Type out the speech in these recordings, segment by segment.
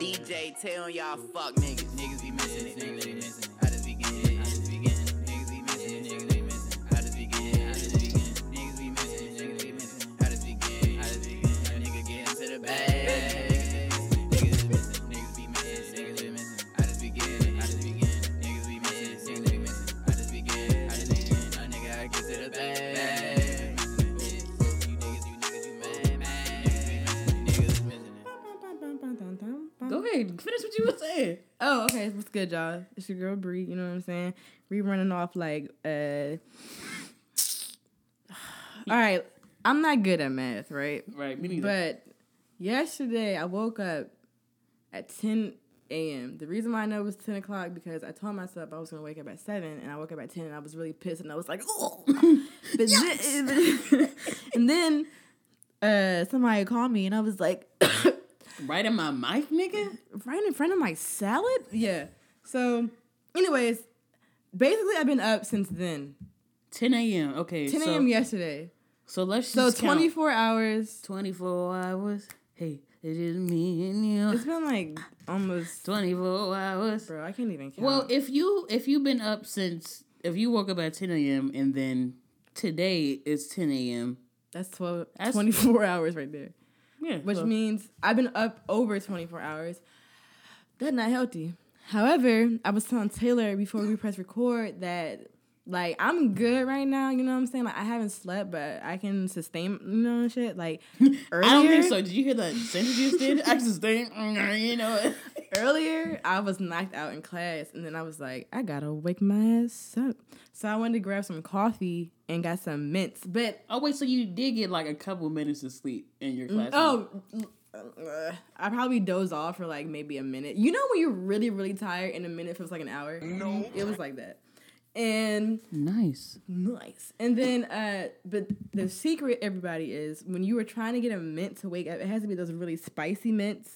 DJ tell y'all fuck niggas. Niggas be missing it, niggas be missing it. Good, y'all? It's your girl Bree. You know what I'm saying? Bree running off like, uh. All right, I'm not good at math, right? Right, me neither. But yesterday I woke up at 10 a.m. The reason why I know it was 10 o'clock because I told myself I was gonna wake up at seven, and I woke up at 10, and I was really pissed, and I was like, oh. but then, and then uh, somebody called me, and I was like. right in my mic, nigga. right in front of my salad. Yeah. So, anyways, basically, I've been up since then. 10 a.m. Okay. 10 so, a.m. yesterday. So let's So just count. 24 hours. 24 hours. Hey, it is me and you. It's been like almost. 24 hours. Bro, I can't even count. Well, if you if you've been up since if you woke up at 10 a.m. and then today is 10 a.m. that's 12, That's- 24 hours right there. Yeah, Which so- means I've been up over 24 hours. That's not healthy. However, I was telling Taylor before we press record that like I'm good right now, you know what I'm saying? Like I haven't slept, but I can sustain, you know, shit. Like earlier, I don't think so. Did you hear that sentence you did? I just think, you know. earlier I was knocked out in class, and then I was like, I gotta wake my ass up. So I went to grab some coffee and got some mints. But Oh wait, so you did get like a couple minutes of sleep in your mm, class? oh, I probably dozed off for like maybe a minute. You know when you're really really tired and a minute feels like an hour. No, it was like that. And nice. nice. And then, uh, but the secret, everybody, is when you were trying to get a mint to wake up, it has to be those really spicy mints.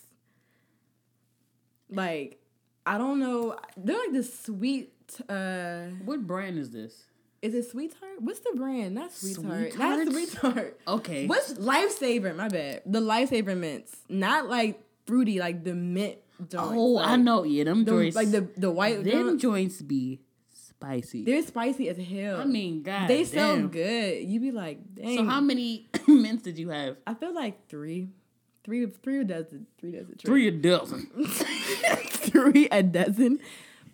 Like, I don't know. They're like the sweet. Uh, What brand is this? Is it sweetheart? What's the brand? Not sweetheart. Sweethearts? Not sweetheart. Okay. What's lifesaver? My bad. The lifesaver mints, not like fruity, like the mint. Joints, Oh, I know. Yeah, them The, joints. like the the white. them joints, joints be spicy. they're spicy as hell. I mean, God, they sell damn. good. You be like, dang. So how many mints did you have? I feel like three, three, three does it. Three it. Three a dozen. three a dozen.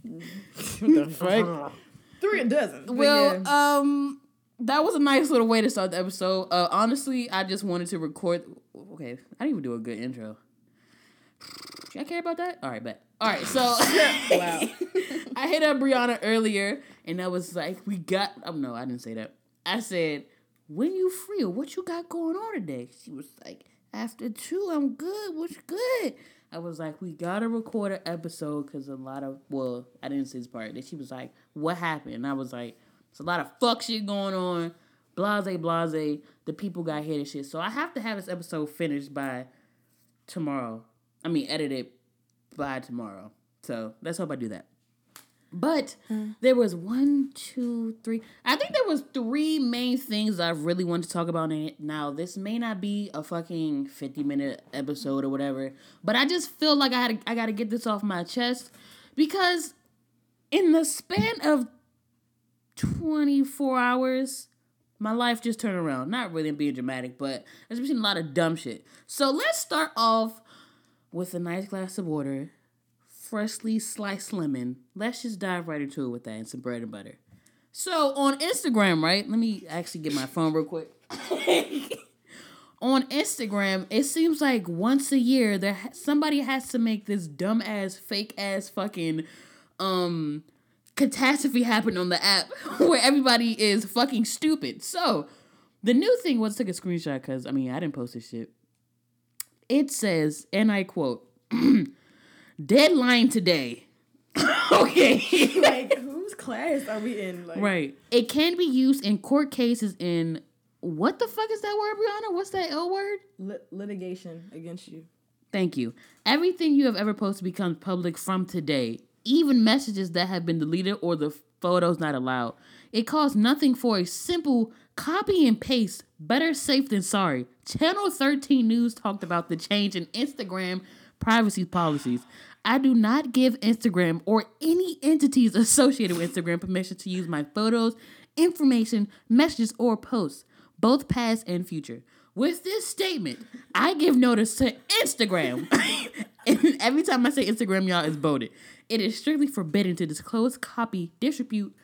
what the fuck? Three a dozen. But Well, yeah. um, that was a nice little way to start the episode. Uh, honestly, I just wanted to record. Okay, I didn't even do a good intro. Should I care about that? All right, but All right, so Wow. I hit up Brianna earlier, and I was like, "We got." Oh no, I didn't say that. I said, "When you free? or What you got going on today?" She was like, "After two, I'm good. What's good?" I was like, "We gotta record an episode because a lot of well, I didn't say this part." Then she was like, "What happened?" And I was like, "It's a lot of fuck shit going on." Blase, blase. The people got hit and shit. So I have to have this episode finished by tomorrow. I mean, edited by tomorrow. So let's hope I do that. But mm. there was one, two, three. I think there was three main things I really wanted to talk about in it. Now, this may not be a fucking 50 minute episode or whatever, but I just feel like I had to, I got to get this off my chest because in the span of 24 hours, my life just turned around. Not really being dramatic, but there's been a lot of dumb shit. So let's start off with a nice glass of water, freshly sliced lemon. Let's just dive right into it with that and some bread and butter. So on Instagram, right? Let me actually get my phone real quick. on Instagram, it seems like once a year there somebody has to make this dumb ass, fake ass, fucking um catastrophe happen on the app where everybody is fucking stupid. So the new thing was took a screenshot because I mean I didn't post this shit. It says, and I quote, deadline today. okay. like, whose class are we in? Like, right. It can be used in court cases in what the fuck is that word, Brianna? What's that L word? Lit- litigation against you. Thank you. Everything you have ever posted becomes public from today, even messages that have been deleted or the photos not allowed. It costs nothing for a simple copy and paste. Better safe than sorry. Channel 13 News talked about the change in Instagram privacy policies. I do not give Instagram or any entities associated with Instagram permission to use my photos, information, messages, or posts, both past and future. With this statement, I give notice to Instagram. and every time I say Instagram, y'all is voted. It is strictly forbidden to disclose, copy, distribute,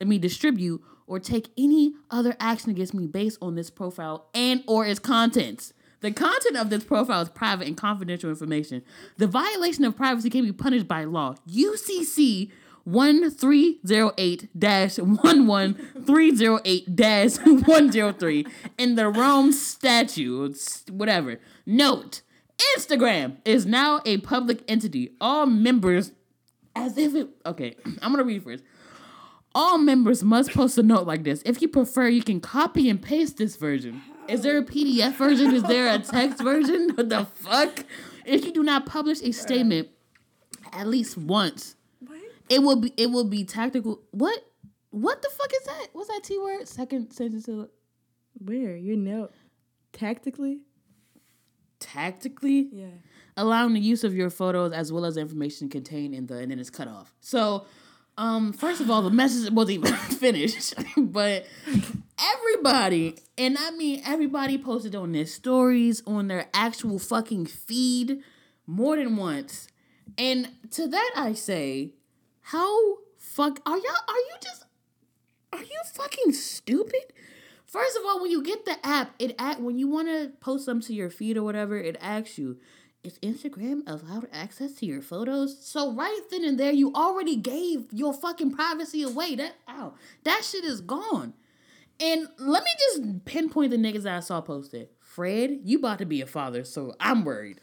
I mean distribute, or take any other action against me based on this profile and or its contents. The content of this profile is private and confidential information. The violation of privacy can be punished by law. UCC 1308-11308-103 in the Rome statutes, whatever. Note, Instagram is now a public entity. All members, as if it, okay, I'm gonna read first. All members must post a note like this. If you prefer, you can copy and paste this version. Is there a PDF version? Is there a text version? What the fuck? If you do not publish a statement at least once, it will be it will be tactical. What? What the fuck is that? What's that T word? Second sentence to Where you know, tactically. tactically Yeah. allowing the use of your photos as well as information contained in the and then it's cut off. So, um, first of all, the message wasn't even finished, but everybody, and I mean everybody, posted on their stories on their actual fucking feed more than once. And to that I say, how fuck are y'all? Are you just are you fucking stupid? First of all, when you get the app, it act when you want to post them to your feed or whatever, it asks you, is Instagram allowed access to your photos? So right then and there, you already gave your fucking privacy away. That ow, that shit is gone. And let me just pinpoint the niggas that I saw posted. Fred, you about to be a father, so I'm worried.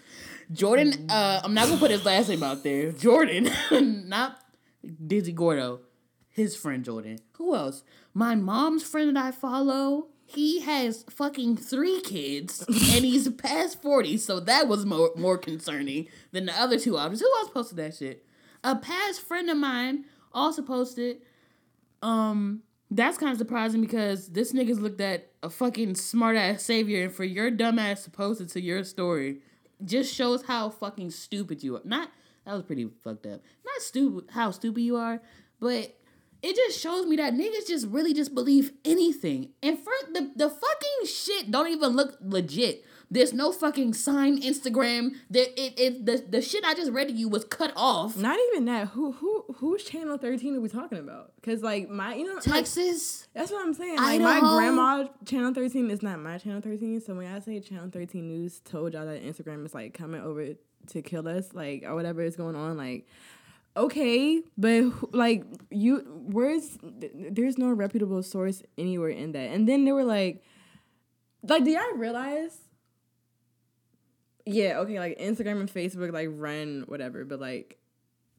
Jordan, uh, I'm not gonna put his last name out there. Jordan, not Dizzy Gordo, his friend Jordan. Who else? My mom's friend that I follow. He has fucking three kids and he's past 40, so that was more, more concerning than the other two options. Who else posted that shit? A past friend of mine also posted. Um, that's kind of surprising because this nigga's looked at a fucking smart ass savior, and for your dumb ass to post it to your story, just shows how fucking stupid you are. Not that was pretty fucked up. Not stupid how stupid you are, but it just shows me that niggas just really just believe anything. And for the the fucking shit don't even look legit. There's no fucking sign Instagram. That it, it the, the shit I just read to you was cut off. Not even that. Who who who's channel thirteen are we talking about? Because like my you know like, Texas. that's what I'm saying. Like my grandma channel thirteen is not my channel thirteen. So when I say channel thirteen news told y'all that Instagram is like coming over to kill us, like or whatever is going on, like okay, but like you, where's there's no reputable source anywhere in that. And then they were like, like, do y'all realize? Yeah, okay, like Instagram and Facebook like run whatever, but like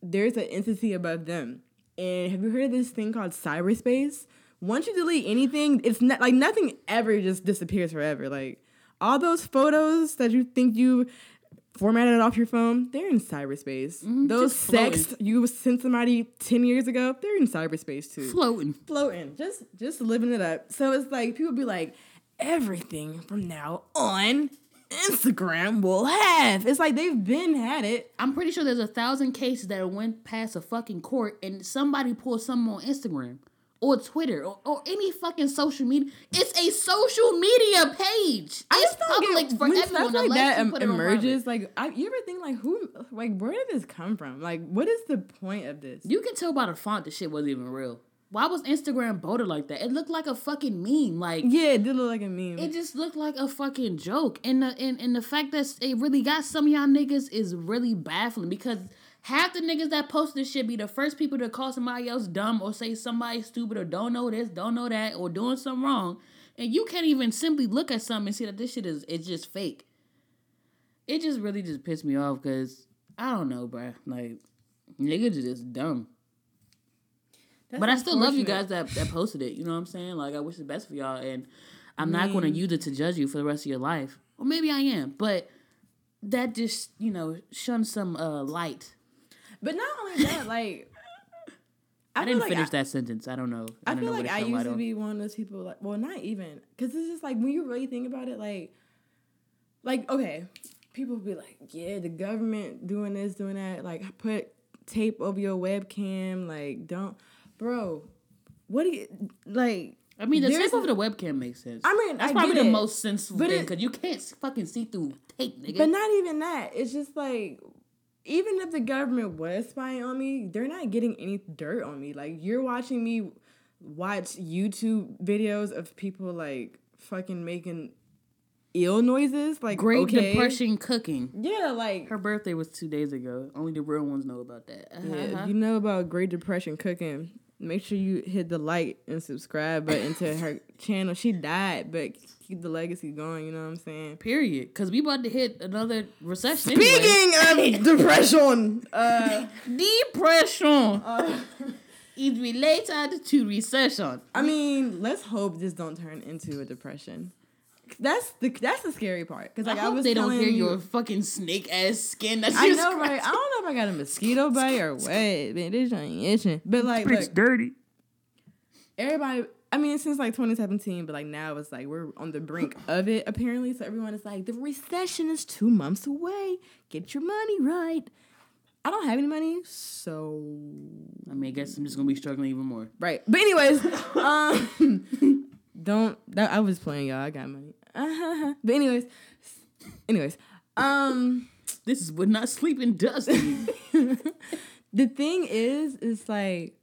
there's an entity above them. And have you heard of this thing called cyberspace? Once you delete anything, it's not like nothing ever just disappears forever. Like all those photos that you think you formatted it off your phone, they're in cyberspace. Mm-hmm. those just floating. sex you sent somebody 10 years ago, they're in cyberspace too Floating. floating, just just living it up. So it's like people be like, everything from now on, Instagram will have. It's like they've been had it. I'm pretty sure there's a thousand cases that went past a fucking court and somebody pulled something on Instagram or Twitter or, or any fucking social media. It's a social media page. I it's public get for when everyone stuff like that you em- put emerges. Like, I, you ever think like who, like where did this come from? Like, what is the point of this? You can tell by the font the shit wasn't even real. Why was Instagram voted like that? It looked like a fucking meme. Like yeah, it did look like a meme. it just looked like a fucking joke. And the and, and the fact that it really got some of y'all niggas is really baffling because half the niggas that post this shit be the first people to call somebody else dumb or say somebody stupid or don't know this, don't know that, or doing something wrong. And you can't even simply look at something and see that this shit is it's just fake. It just really just pissed me off because I don't know, bruh. Like niggas are just dumb. That's But I still love you guys that, that posted it. You know what I'm saying? Like I wish the best for y'all, and I'm not going to use it to judge you for the rest of your life. Or maybe I am, but that just you know shone some uh light. But not only that, like I, feel didn't like finish I, that sentence. I don't know. I don't feel like I used to be one of those people. Like, well, not even because it's just like when you really think about it, like, like okay, people be like, yeah, the government doing this, doing that, like put tape over your webcam, like don't, bro. What do you like? I mean, the tape over the webcam makes sense. I mean, that's I probably the it, most sensible but thing because you can't fucking see through tape, nigga. But not even that. It's just like even if the government was spying on me, they're not getting any dirt on me. Like you're watching me watch YouTube videos of people like fucking making ill noises. Like Great okay. Depression cooking. Yeah, like Her birthday was two days ago. Only the real ones know about that. yeah, Uh-huh. if you know about Great Depression cooking. Make sure you hit the like and subscribe button to her channel. She died, but keep the legacy going. You know what I'm saying? Period. Because we about to hit another recession. anyway. Speaking of depression, uh, depression is related to recession. I mean, let's hope this don't turn into a depression. That's the that's the scary part because I like I, hope was they don't hear you, your fucking snake ass skin. That's I just know, right? I don't know if I got a mosquito bite or what, man. This ain't itching. But like, look, dirty. everybody. I mean, since like 2017, but like now it's like we're on the brink of it apparently. So everyone is like, the recession is two months away. Get your money right. I don't have any money, so I mean, I guess I'm just gonna be struggling even more. Right. But anyways, um don't that I was playing y'all. I got money. But anyways, anyways, um This is would not sleep in dust. the thing is is like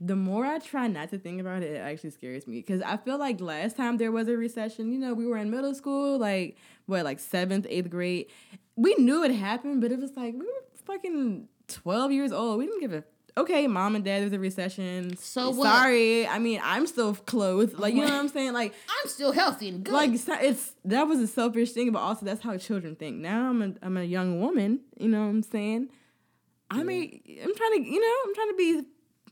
the more I try not to think about it, it actually scares me. Cause I feel like last time there was a recession, you know, we were in middle school, like what, like seventh, eighth grade. We knew it happened, but it was like we were fucking twelve years old. We didn't give a okay, mom and dad, there's a recession. So what? Sorry. I mean, I'm still clothed. Oh like, you know what I'm saying? Like I'm still healthy and good. like it's, it's that was a selfish thing, but also that's how children think. Now I'm a I'm a young woman, you know what I'm saying? I mean, I'm trying to, you know, I'm trying to be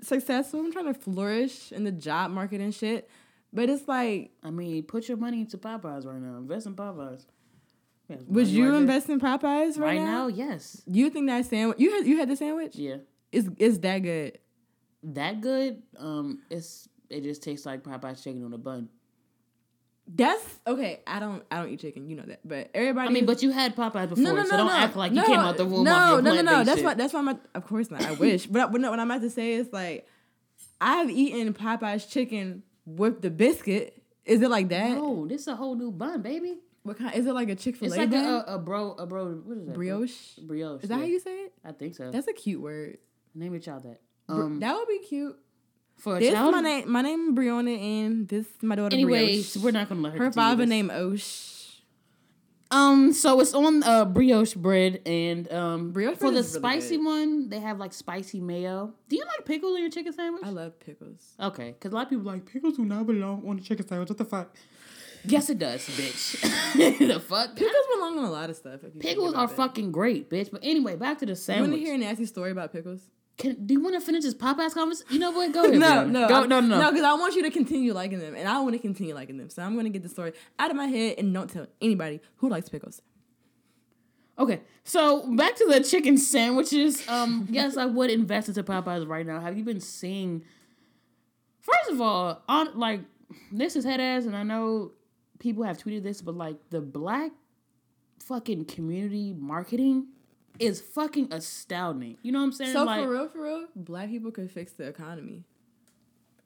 successful. I'm trying to flourish in the job market and shit. But it's like, I mean, put your money into Popeyes right now. Invest in Popeyes. Yeah, would you right there. invest in Popeyes right, right now? now? Yes. You think that sandwich? You had you had the sandwich? Yeah. Is is that good? That good. Um, it's it just tastes like Popeyes chicken on a bun. That's okay. I don't I don't eat chicken. You know that, but everybody. I mean, but you had Popeyes before, No, no, no, so don't no. act like you came out the womb no, No, no, no. That's shit. why. That's why I'm. At, of course not. I wish, but, no, what I'm about to say is like, I've eaten Popeye's chicken with the biscuit. Is it like that? No, this is a whole new bun, baby. What kind? Is it like a Chick Fil A? It's A? like a, a, bro, a bro. What is that? brioche. Brioche. Is that how you say it? I think so. That's a cute word. Name your child that. Um, that would be cute. For a This child. my name. My name Brianna, and this my daughter. Anyways, Brioche. we're not gonna let her. Her father named Osh. Um, so it's on uh brioche bread and um Brioche for the really spicy good. one they have like spicy mayo. Do you like pickles in your chicken sandwich? I love pickles. okay, because a lot of people like pickles do not belong on the chicken sandwich. What the fuck? Yes, it does, bitch. the fuck. Pickles belong on a lot of stuff. Pickles are fucking great, bitch. But anyway, back to the sandwich. You want to hear a nasty story about pickles? Can, do you want to finish this Popeyes conversation? You know what? Go ahead. no, no, Go, I- no, no, no, because I want you to continue liking them, and I want to continue liking them. So I'm going to get the story out of my head and don't tell anybody who likes pickles. Okay, so back to the chicken sandwiches. Um, yes, I would invest into Popeyes right now. Have you been seeing? First of all, on like this is head ass, and I know people have tweeted this, but like the black fucking community marketing is fucking astounding. You know what I'm saying? So like, for real, for real, black people could fix the economy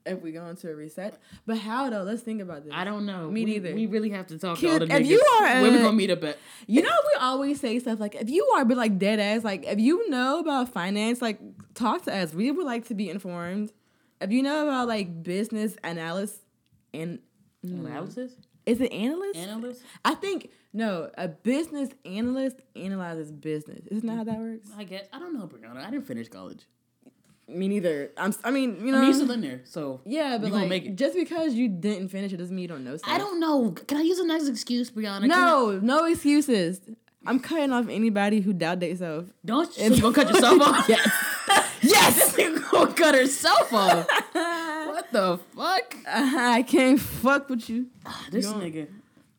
if we go into a reset. But how though? Let's think about this. I don't know. Me we, neither. We really have to talk Kid, to all the if niggas. you are where we gonna meet up at? You know, we always say stuff like, if you are, but like dead ass, like if you know about finance, like talk to us. We would like to be informed. If you know about like business analysis and Analysis, is it analyst? analyst. I think no, a business analyst analyzes business. Isn't that how that works? I guess I don't know, Brianna. I didn't finish college. Me neither. I'm. I mean, you know. I mean, you still in there, so yeah, but like, just because you didn't finish it doesn't mean you don't know stuff. I don't know. Can I use a nice excuse, Brianna? Can I- No, no excuses. I'm cutting off anybody who doubt themselves. don't you you gonna cut yourself off? Yes. yes. you gonna cut herself off. what the fuck? I can't fuck with you. This You nigga.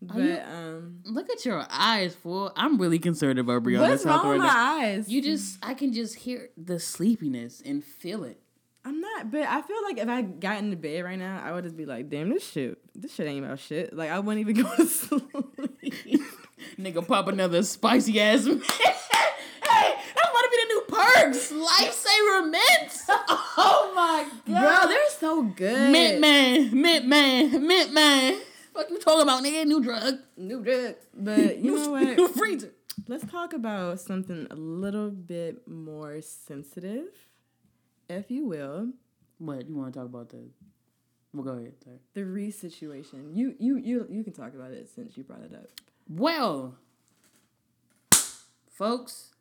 But you- um, Look at your eyes, fool. I'm really concerned about Brianna's what's wrong right with now. my eyes? You just, I can just hear the sleepiness and feel it. I'm not, but I feel like if I got into bed right now, I would just be like, damn, this shit, this shit ain't about shit. Like I wouldn't even go to sleep. Nigga, pop another spicy ass. hey, that's about to be the new perks. Lifesaver mints. Oh my god, Bro, they're so good. mint man, mint man, mint man. Fuck you talking about, nigga? New drug, new drug. But you know what? New freezer. Let's talk about something a little bit more sensitive, if you will. What you want to talk about? The well, go ahead. Sorry. The Reese situation. You you you you can talk about it since you brought it up. Well, folks,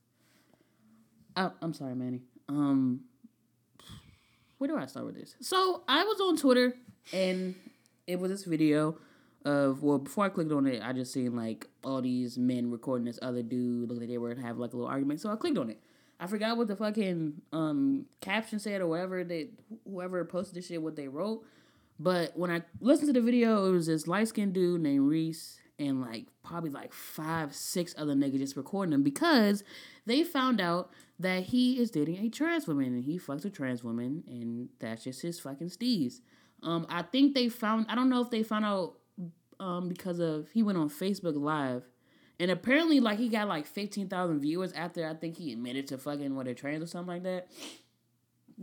I, I'm sorry, Manny. Um, where do I start with this? So I was on Twitter and it was this video of well, before I clicked on it, I just seen like all these men recording this other dude, look like they were having like a little argument. So I clicked on it. I forgot what the fucking um caption said or whatever they whoever posted this shit what they wrote. But when I listened to the video, it was this light skinned dude named Reese and like probably like five, six other niggas just recording him because they found out that he is dating a trans woman and he fucks a trans woman and that's just his fucking steez. Um, I think they found I don't know if they found out um because of he went on Facebook Live and apparently like he got like fifteen thousand viewers after I think he admitted to fucking what a trans or something like that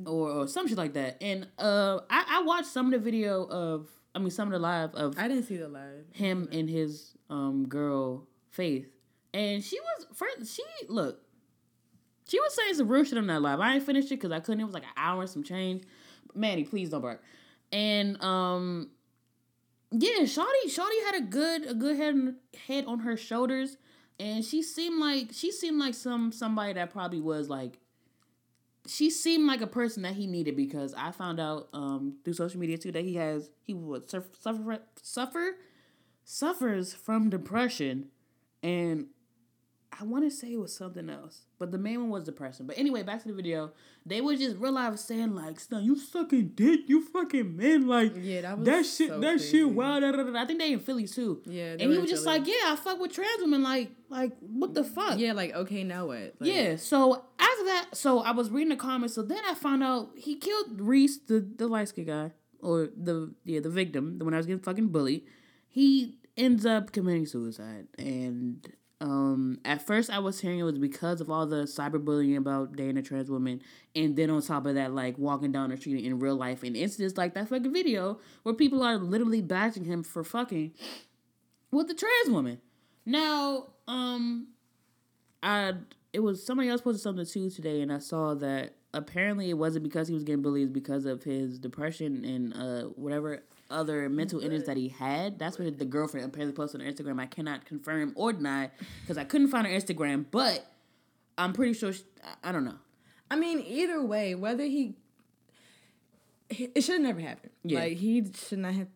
or, or some shit like that. And uh, I, I watched some of the video of, I mean, some of the live of I didn't see the live. him and his um girl Faith, and she was first. She look, she was saying some real shit on that live. I ain't finished it because I couldn't. It was like an hour and some change. Manny, please don't bark. And um, yeah, Shawty, Shawty had a good, a good head, head on her shoulders, and she seemed like she seemed like some somebody that probably was like she seemed like a person that he needed because I found out um through social media too that he has he would suffer suffer suffer suffers from depression and I want to say it was something else, but the main one was depression. But anyway, back to the video. They was just real life saying like, "Son, you sucking dick, you fucking men, like Yeah, that was that shit, so that crazy. shit, wow." Da, da, da. I think they in Philly too. Yeah, and were he was just like, "Yeah, I fuck with trans women, like, like what the fuck?" Yeah, like okay, now what? Like, Yeah. So after that, so I was reading the comments. So then I found out he killed Reese, the the light skinned guy, or the yeah the victim, the one I was getting fucking bullied. He ends up committing suicide, and um at first I was hearing it was because of all the cyberbullying about dating a trans woman, and then on top of that, like walking down the street in real life and incidents like that fucking video where people are literally bashing him for fucking with the trans woman. Now, um, I it was somebody else posted something too today, and I saw that apparently it wasn't because he was getting bullied, it's because of his depression and uh whatever other mental illness that he had. That's what the girlfriend apparently posted on Instagram. I cannot confirm or deny because I couldn't find her Instagram, but I'm pretty sure she, I- don't know. I mean, either way, whether he, he- it should have never happened. Yeah. Like he should not have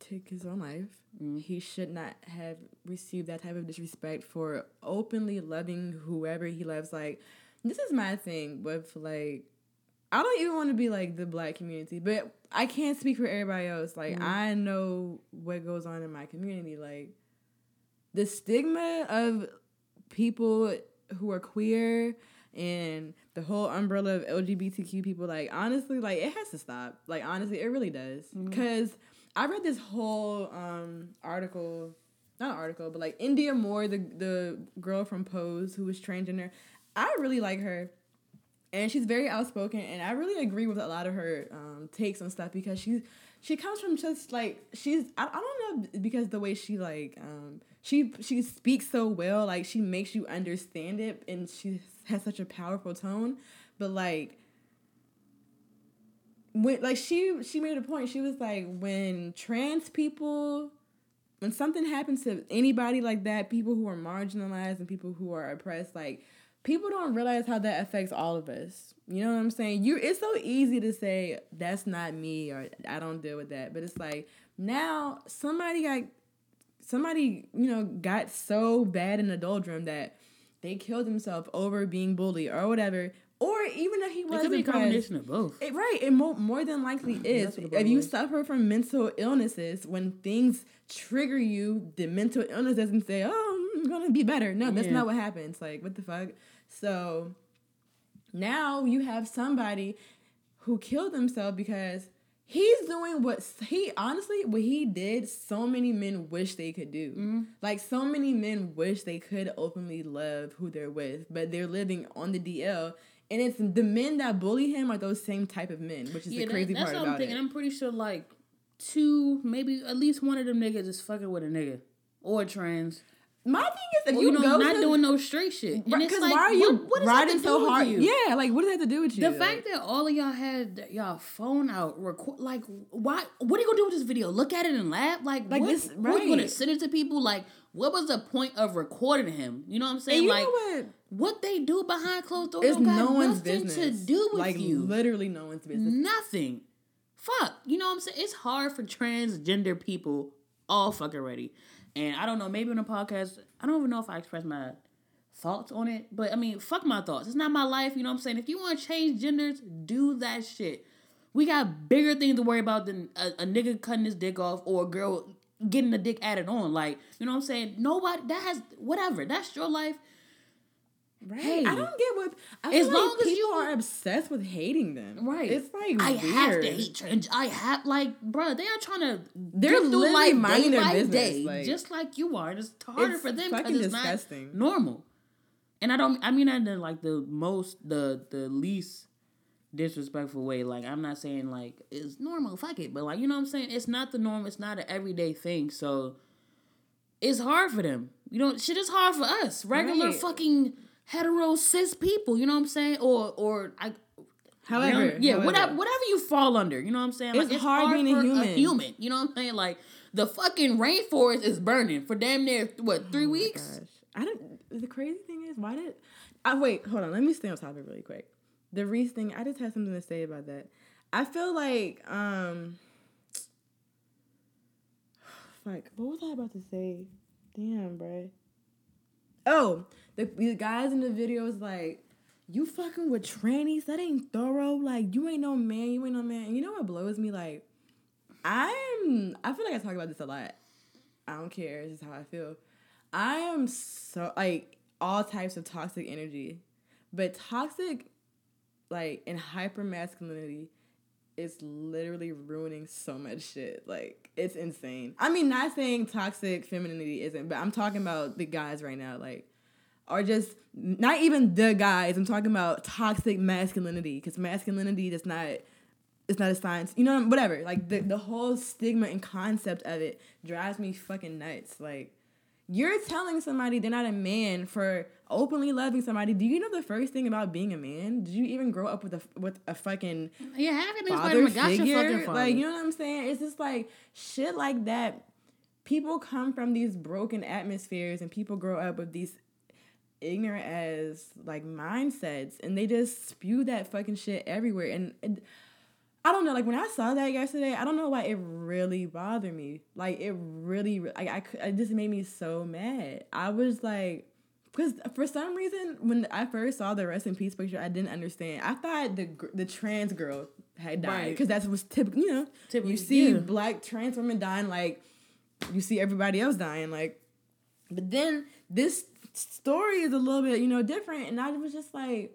took his own life. Mm-hmm. He should not have received that type of disrespect for openly loving whoever he loves. Like this is my thing with like. I don't even want to be like the black community, but I can't speak for everybody else. Like I know what goes on in my community. Like the stigma of people who are queer and the whole umbrella of LGBTQ people, like honestly, like it has to stop. Like honestly, it really does. Because I read this whole um article, not an article, but like Indya Moore, the the girl from Pose who was transgender. I really like her. And she's very outspoken, and I really agree with a lot of her um, takes on stuff because she's she comes from just like she's I, I don't know because the way she like um she she speaks so well like she makes you understand it and she has such a powerful tone but like when like she she made a point. She was like when trans people when something happens to anybody like that people who are marginalized and people who are oppressed like people don't realize how that affects all of us you know what i'm saying you it's so easy to say that's not me or i don't deal with that but it's like now somebody got somebody you know got so bad in the doldrum that they killed themselves over being bullied or whatever or even if he It was could be a combination of both. it, right, it more, more than likely is. It If you suffer from mental illnesses, when things trigger you, the mental illness doesn't say, "Oh, I'm gonna be better." No, that's Yeah. not what happens. Like, what the fuck? So now you have somebody who killed himself because he's doing what he honestly what he did. So many men wish they could do. Mm-hmm. Like, so many men wish they could openly love who they're with, but they're living on the DL. And it's the men that bully him are those same type of men, which is Yeah, the that- crazy that's part what I'm about thinking. it. I'm pretty sure like two, maybe at least one of them niggas is fucking with a nigga or trans. My thing is, if you, you know, go not to, doing no straight shit. And Right, it's 'cause like, why are you what, what riding so hard? you? Yeah, like what does that have to do with you? The fact that all of y'all had y'all phone out, record, like, why? What are you gonna do with this video? Look at it and laugh? Like, Like what, this- what you gonna send it to people? Like, what was the point of recording him? You know what I'm saying? like, what? what they do behind closed doors is no one's business. to do with like you. literally no one's business. Nothing. Fuck. You know what I'm saying? It's hard for transgender people all fucking ready. And I don't know, maybe on a podcast, I don't even know if I expressed my thoughts on it. But I mean, fuck my thoughts. It's not my life. You know what I'm saying? If you want to change genders, do that shit. We got bigger things to worry about than a, a nigga cutting his dick off or a girl getting the dick added on. Like, you know what I'm saying? Nobody that has whatever. That's your life. Right? I don't get what. I As long like as you- are obsessed with hating them. Right. It's like I weird. have to hate trans. I have like, bruh, they are trying to. They're literally life minding day their business, day, like- just like you are. It's harder It's for them because fucking it's disgusting. not normal. And I don't. I mean, in the, like the most, the the least disrespectful way. Like I'm not saying like it's normal. Fuck it, but like you know what I'm saying. It's not the norm. It's not an everyday thing. So it's hard for them. You know, shit is hard for us regular Right. fucking hetero cis people. You know what I'm saying? Or or I However, yeah, however. whatever, whatever you fall under, you know what I'm saying? It's hard being a human. human, you know what I'm saying? Like the fucking rainforest is burning for damn near what three weeks? Oh Gosh, I don't. The crazy thing is, why did? I wait. Hold on. Let me stay on topic really quick. The Reese thing. I just had something to say about that. I feel like um. Fuck. What was I about to say? Damn, bruh. Oh, the, the guys in the video was like, "You fucking with trannies? That ain't thorough. Like, you ain't no man. You ain't no man." And you know what blows me? Like, I'm. I feel like I talk about this a lot. I don't care. It's just how I feel. I am so like all types of toxic energy, but toxic, like in hyper masculinity, is literally ruining so much shit. Like it's insane. I mean, not saying toxic femininity isn't, but I'm talking about the guys right now. Like, are just not even the guys. I'm talking about toxic masculinity because masculinity does not. It's not a science, you know. Whatever. Like the the whole stigma and concept of it drives me fucking nuts. Like you're telling somebody they're not a man for openly loving somebody. Do you know the first thing about being a man? Did you even grow up with a with a fucking Yeah, half of these father Spider-Man got your fucking figure? father. Like you know what I'm saying? It's just like shit like that. People come from these broken atmospheres, and people grow up with these ignorant as like mindsets, and they just spew that fucking shit everywhere. And, and I don't know, like when I saw that yesterday, I don't know why it really bothered me. Like it really, like I, cou- it just made me so mad. I was like, because for some reason, when I first saw the rest in peace picture, I didn't understand. I thought the the trans girl had died Right. because that's what's typical. You know, Typical, you see yeah. black trans women dying like you see everybody else dying like. But then this story is a little bit, you know, different, and I was just like.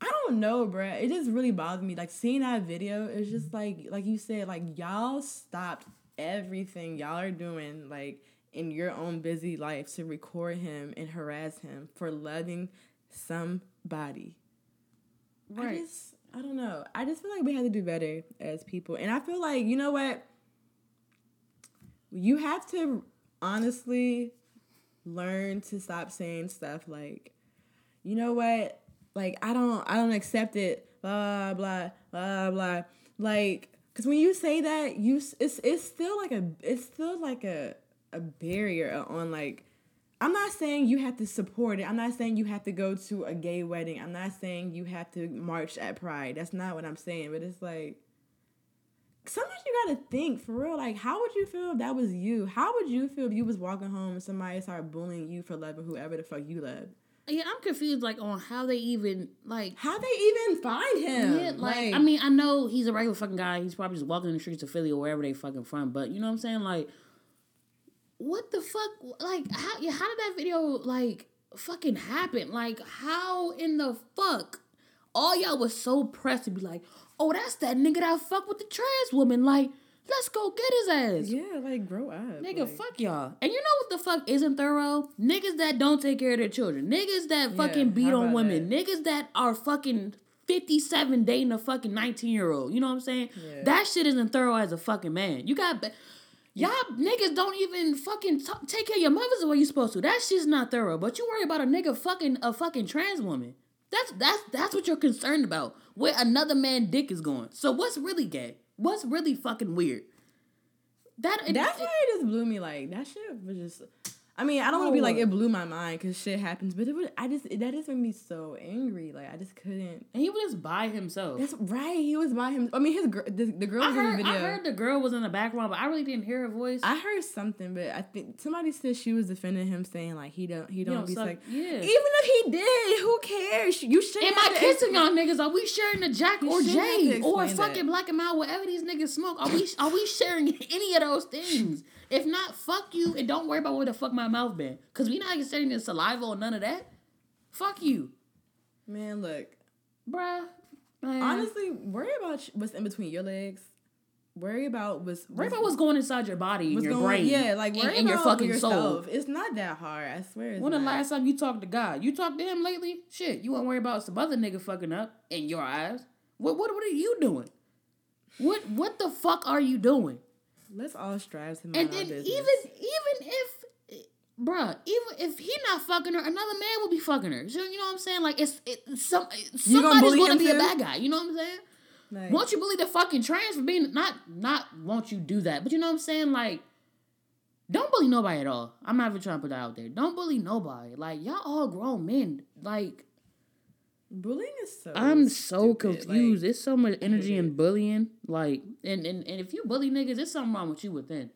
I don't know, bruh. It just really bothered me. Like seeing that video, it's just like like you said, like y'all stopped everything y'all are doing, like in your own busy life to record him and harass him for loving somebody. Right. I just I don't know. I just feel like we have to do better as people. And I feel like, you know what? You have to honestly learn to stop saying stuff like, you know what? Like I don't I don't accept it. Blah blah blah blah. Like cuz when you say that, you it's it's still like a it's still like a a barrier on like I'm not saying you have to support it. I'm not saying you have to go to a gay wedding. I'm not saying you have to march at Pride. That's not what I'm saying. But it's like sometimes you gotta think for real. Like, how would you feel if that was you? How would you feel if you was walking home and somebody started bullying you for loving whoever the fuck you love? Yeah, I'm confused like on how they even like. How they even find him? Yeah, like, I mean, I know he's a regular fucking guy. He's probably just walking in the streets of Philly or wherever they fucking from. But you know what I'm saying? Like, what the fuck? Like, how? Yeah, how did that video like fucking happen? Like, how in the fuck? All y'all was so pressed to be like, oh, that's that nigga that fuck with the trans woman. Like, let's go get his ass. yeah, like grow up, Nigga, like, fuck y'all. And you know what the fuck isn't thorough? Niggas that don't take care of their children. Niggas that Yeah, fucking beat on women. Niggas that are fucking 57 dating a fucking 19 year old. You know what I'm saying? Yeah. That shit isn't thorough as a fucking man. You got. Be- Y'all niggas don't even fucking t- take care of your mothers the way you supposed to. That shit's not thorough. But you worry about a nigga fucking a fucking trans woman. That's that's that's what you're concerned about. Where another man dick is going. So what's really gay? What's really fucking weird? That That's why it just blew me. Like that shit was just. I mean, I don't want to be like Oh. it blew my mind because shit happens, but it would. I just that just made me so angry. Like I just couldn't. And he was just by himself. That's right. He was by him. I mean, his gr- the, the girl I was in the video. I heard the girl was in the background, but I really didn't hear her voice. I heard something, but I think somebody said she was defending him, saying like he don't he don't, don't be suck- like yeah. Even if he did, who cares? You should. Am I kissing y'all niggas? Are we sharing the Jack You or shouldn't have J to or fucking that. Black and Mild, whatever these niggas smoke? Are we are we sharing any of those things? If not, fuck you and don't worry about where the fuck my mouth been, cause we not the saliva or none of that. Fuck you, Man, look. bruh. Man. Honestly, worry about what's in between your legs. Worry about what's worry about what's going inside your body and your going- brain. Yeah, like and, worry and your about fucking soul. yourself. It's not that hard. I swear. When the last time you talked to God? You talked to him lately? Shit, you won't worry about some other nigga fucking up in your eyes. What what what are you doing? What what the fuck are you doing? Let's all strive to mind And then even even if bruh, even if he not fucking her, another man will be fucking her. So you know what I'm saying? Like it's it, some gonna somebody's gonna him be a bad guy. You know what I'm saying? Like, Won't you bully the fucking trans for being not not won't you do that? But you know what I'm saying? Like, don't bully nobody at all. I'm not even trying to put that out there. Don't bully nobody. Like y'all all grown men. Like bullying is so. I'm so stupid. Like, confused. it's so much energy in bullying. Like and, and and if you bully niggas, there's something wrong with you within.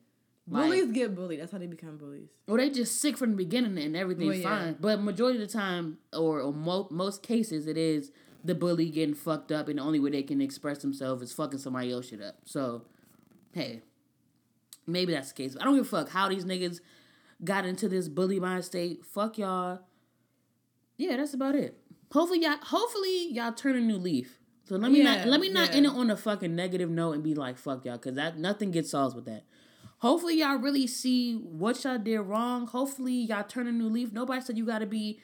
Like, bullies get bullied. That's how they become bullies. or they just sick from the beginning and everything's Well, yeah. fine. But majority of the time, or, or mo- most cases, it is the bully getting fucked up, and the only way they can express themselves is fucking somebody else shit up. So, hey, maybe that's the case. I don't give a fuck how these niggas got into this bully mind state. Fuck y'all. Yeah, that's about it. Hopefully y'all. Hopefully y'all turn a new leaf. So let me Yeah, not let me not yeah. end it on a fucking negative note and be like fuck y'all because that nothing gets solved with that. Hopefully y'all really see what y'all did wrong. Hopefully y'all turn a new leaf. Nobody said you gotta be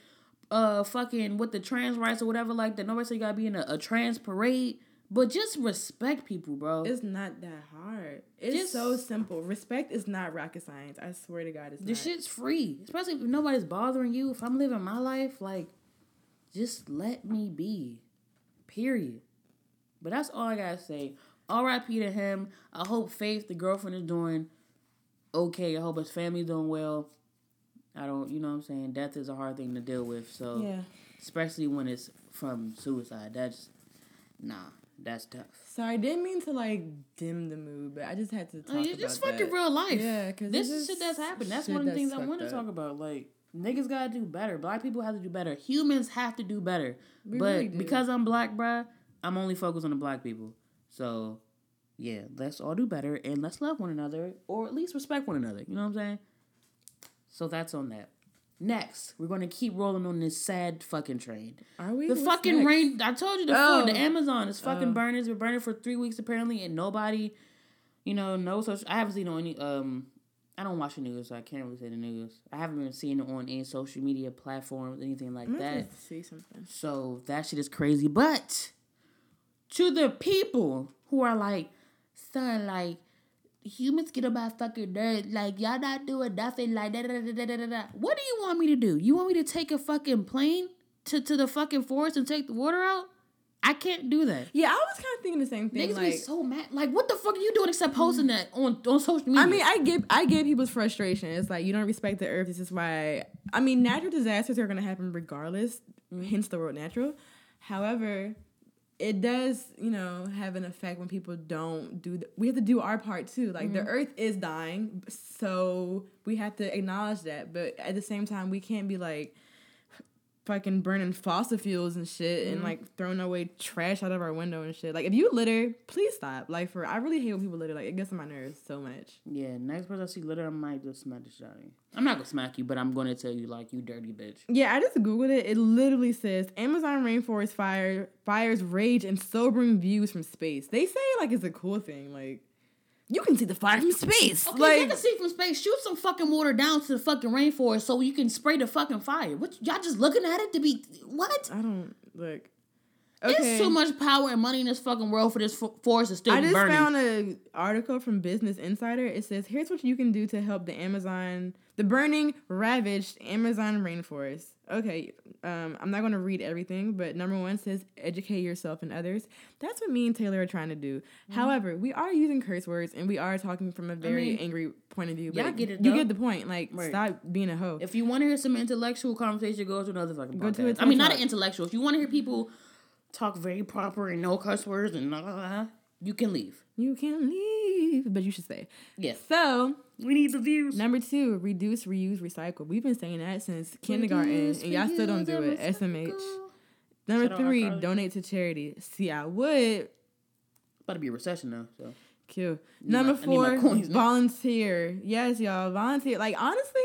uh fucking with the trans rights or whatever like that. Nobody said you gotta be in a, a trans parade. But just respect people, bro. It's not that hard. It's Just- so simple. Respect is not rocket science. I swear to God, it's This not. shit's free. Especially if nobody's bothering you. If I'm living my life, like, just let me be. Period. But that's all I gotta say. R.I.P. to him. I hope Faith, the girlfriend, is doing okay. I hope his family's doing well. I don't, you know what I'm saying? Death is a hard thing to deal with. So, Yeah. especially when it's from suicide. That's, nah, that's tough. Sorry, I didn't mean to like dim the mood, but I just had to talk I mean, about it's just that. fucking real life. Yeah, because this is shit that's happened. That's one of the things I want to talk about. Like niggas gotta do better. Black people have to do better. Humans have to do better. We but really do. because I'm black, bruh, I'm only focused on the black people. So yeah, let's all do better and let's love one another or at least respect one another. You know what I'm saying? So that's on that. Next, we're gonna keep rolling on this sad fucking train. Are we? The What's fucking next? rain. I told you the Oh. the Amazon is fucking Oh. burning. It's been burning for three weeks apparently, and nobody, you know, no social. I haven't seen on any. Um, I don't watch the news, so I can't really say the news. I haven't been seeing it on any social media platforms, anything like I'm that. see something. So that shit is crazy. But to the people who are like, son, like humans get about fucking dirt, like y'all not doing nothing, like da da da da da da da. What do you want me to do? You want me to take a fucking plane to to the fucking forest and take the water out? I can't do that. Yeah, I was kind of thinking the same thing. Niggas like, be so mad. Like, what the fuck are you doing except posting mm. that on on social media? I mean, I get I get people's frustration. It's like you don't respect the earth. This is why. I mean, natural disasters are gonna happen regardless. Mm. Hence the word natural. However, it does you know have an effect when people don't do. The, we have to do our part too. Like the mm-hmm. earth is dying, so we have to acknowledge that. But at the same time, we can't be like. Fucking burning fossil fuels and shit Mm-hmm. and like throwing away trash out of our window and shit. Like if you litter, please stop. Like for I really hate when people litter. Like it gets on my nerves so much. Yeah, next person I see litter, I might just smack the shit out of you. I'm not gonna smack you, but I'm gonna tell you like you dirty bitch. Yeah, I just googled it. It literally says Amazon rainforest fire fires rage and sobering views from space. They say like it's a cool thing. Like you can see the fire from space. Okay, like you can see from space. Shoot some fucking water down to the fucking rainforest so you can spray the fucking fire. What y'all just looking at it to be what? I don't look. There's too much power and money in this fucking world for this fo- forest to still I just burning. found an article from Business Insider. It says, "Here's what you can do to help the Amazon, the burning, ravaged Amazon rainforest." Okay, um, I'm not going to read everything, but number one says, "Educate yourself and others." That's what me and Taylor are trying to do. However, we are using curse words and we are talking from a very Mm-hmm. mean, angry point of view. But get it, you though. get the point. Like, Right. stop being a hoe. if you want to hear some intellectual conversation, go to another fucking Go to I mean, not an intellectual. If you want to hear people talk very proper and no curse words and blah, blah, blah, you can leave. you can leave, but you should stay. Yes. So We need the views. Number two, reduce, reuse, recycle. We've been saying that since kindergarten, and y'all still don't do it. SMH. Number Shout three, iCarly. donate to charity. See, I would About to be a recession now, so kill. Need Number my- I need my four, coins now. volunteer. Yes, y'all, volunteer. Like honestly,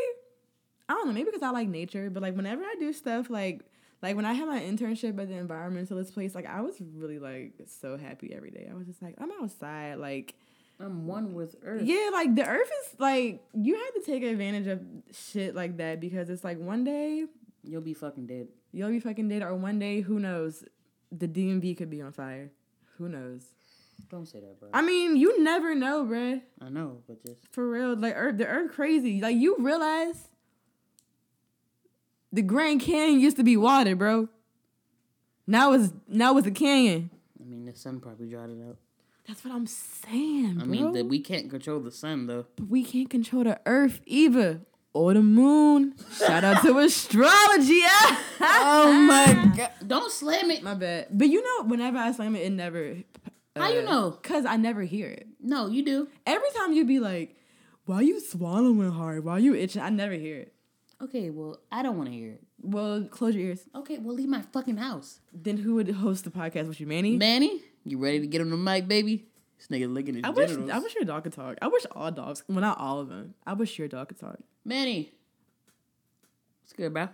I don't know. Maybe because I like nature, but like whenever I do stuff, like like when I had my internship at the environmentalist place, like I was really like so happy every day. I was just like, I'm outside, like. I'm one with Earth. Yeah, like the earth is like you have to take advantage of shit like that because it's like one day You'll be fucking dead. you'll be fucking dead, or one day who knows, the DMV could be on fire. Who knows? Don't say that, bro. I mean, you never know, bruh. I know, but just For real, like earth, the earth crazy. Like you realize the Grand Canyon used to be water, bro. Now it's now it's a canyon. I mean, the sun probably dried it out. That's what I'm saying, I bro. mean, that we can't control the sun though. But we can't control the earth either. Or the moon. Shout out to astrology. Oh my god! Don't slam it. My bad. But you know, whenever I slam it, it never. Uh, How you know? Cause I never hear it. No, you do. Every time you be like, "Why you swallowing hard? Why you itching?" I never hear it. Okay, well, I don't want to hear it. Well, close your ears. Okay, well, leave my fucking house. Then who would host the podcast with you, Manny? Manny, you ready to get on the mic, baby? This nigga licking his I wish genitals. I wish your dog could talk. I wish all dogs, well not all of them. I wish your dog could talk. Manny. It's good, bro.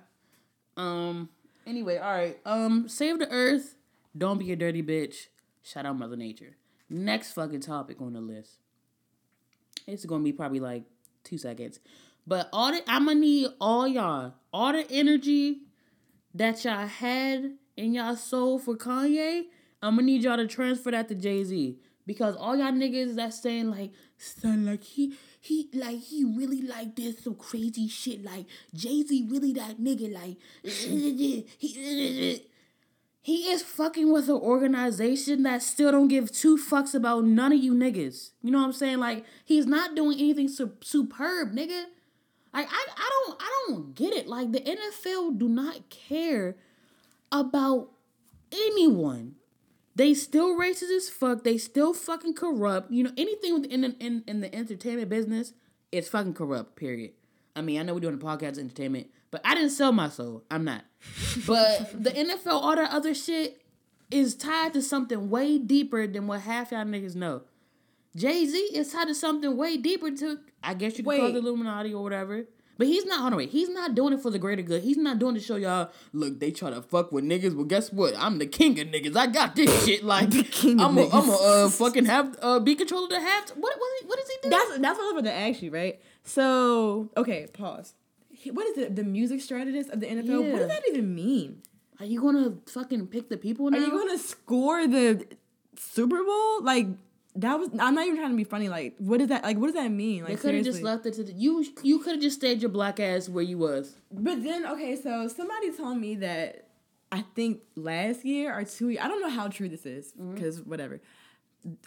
Um. Anyway, all right. Um. Save the earth. Don't be a dirty bitch. Shout out Mother Nature. Next fucking topic on the list. It's gonna be probably like two seconds, but all the I'm gonna need all y'all, all the energy that y'all had in y'all soul for Kanye. I'm gonna need y'all to transfer that to Jay Z because all y'all niggas that's saying like, son, like he he like he really like this some crazy shit like Jay Z really that nigga like he he is fucking with an organization that still don't give two fucks about none of you niggas. You know what I'm saying? Like he's not doing anything su- superb, nigga. Like I I don't I don't get it. Like the NFL do not care about anyone. They still racist as fuck. They still fucking corrupt. You know, anything within in, in, in the entertainment business is fucking corrupt, period. I mean, I know we're doing a podcast entertainment, but I didn't sell my soul. I'm not. But the NFL, all that other shit is tied to something way deeper than what half y'all niggas know. Jay Z is tied to something way deeper to, I guess you could call it the Illuminati or whatever. But he's not, hold on, wait, he's not doing it for the greater good. He's not doing it to show y'all, look, they try to fuck with niggas. Well, guess what? I'm the king of niggas. I got this shit. Like, king of I'm a, I'm a uh, fucking have, uh, be control of the half. What, what, what does he do? That's that's what I was about to ask you, right? So okay, pause. What is it? The music strategist of the NFL. What does that even mean? Are you gonna fucking pick the people now? Are you gonna score the Super Bowl? Like that was. I'm not even trying to be funny. Like what does that? Like what does that mean? They Like could have just left it to the, you. You could have just stayed your black ass where you was. But then okay, so somebody told me that I think last year or two. years. I don't know how true this is Mm-hmm. because whatever.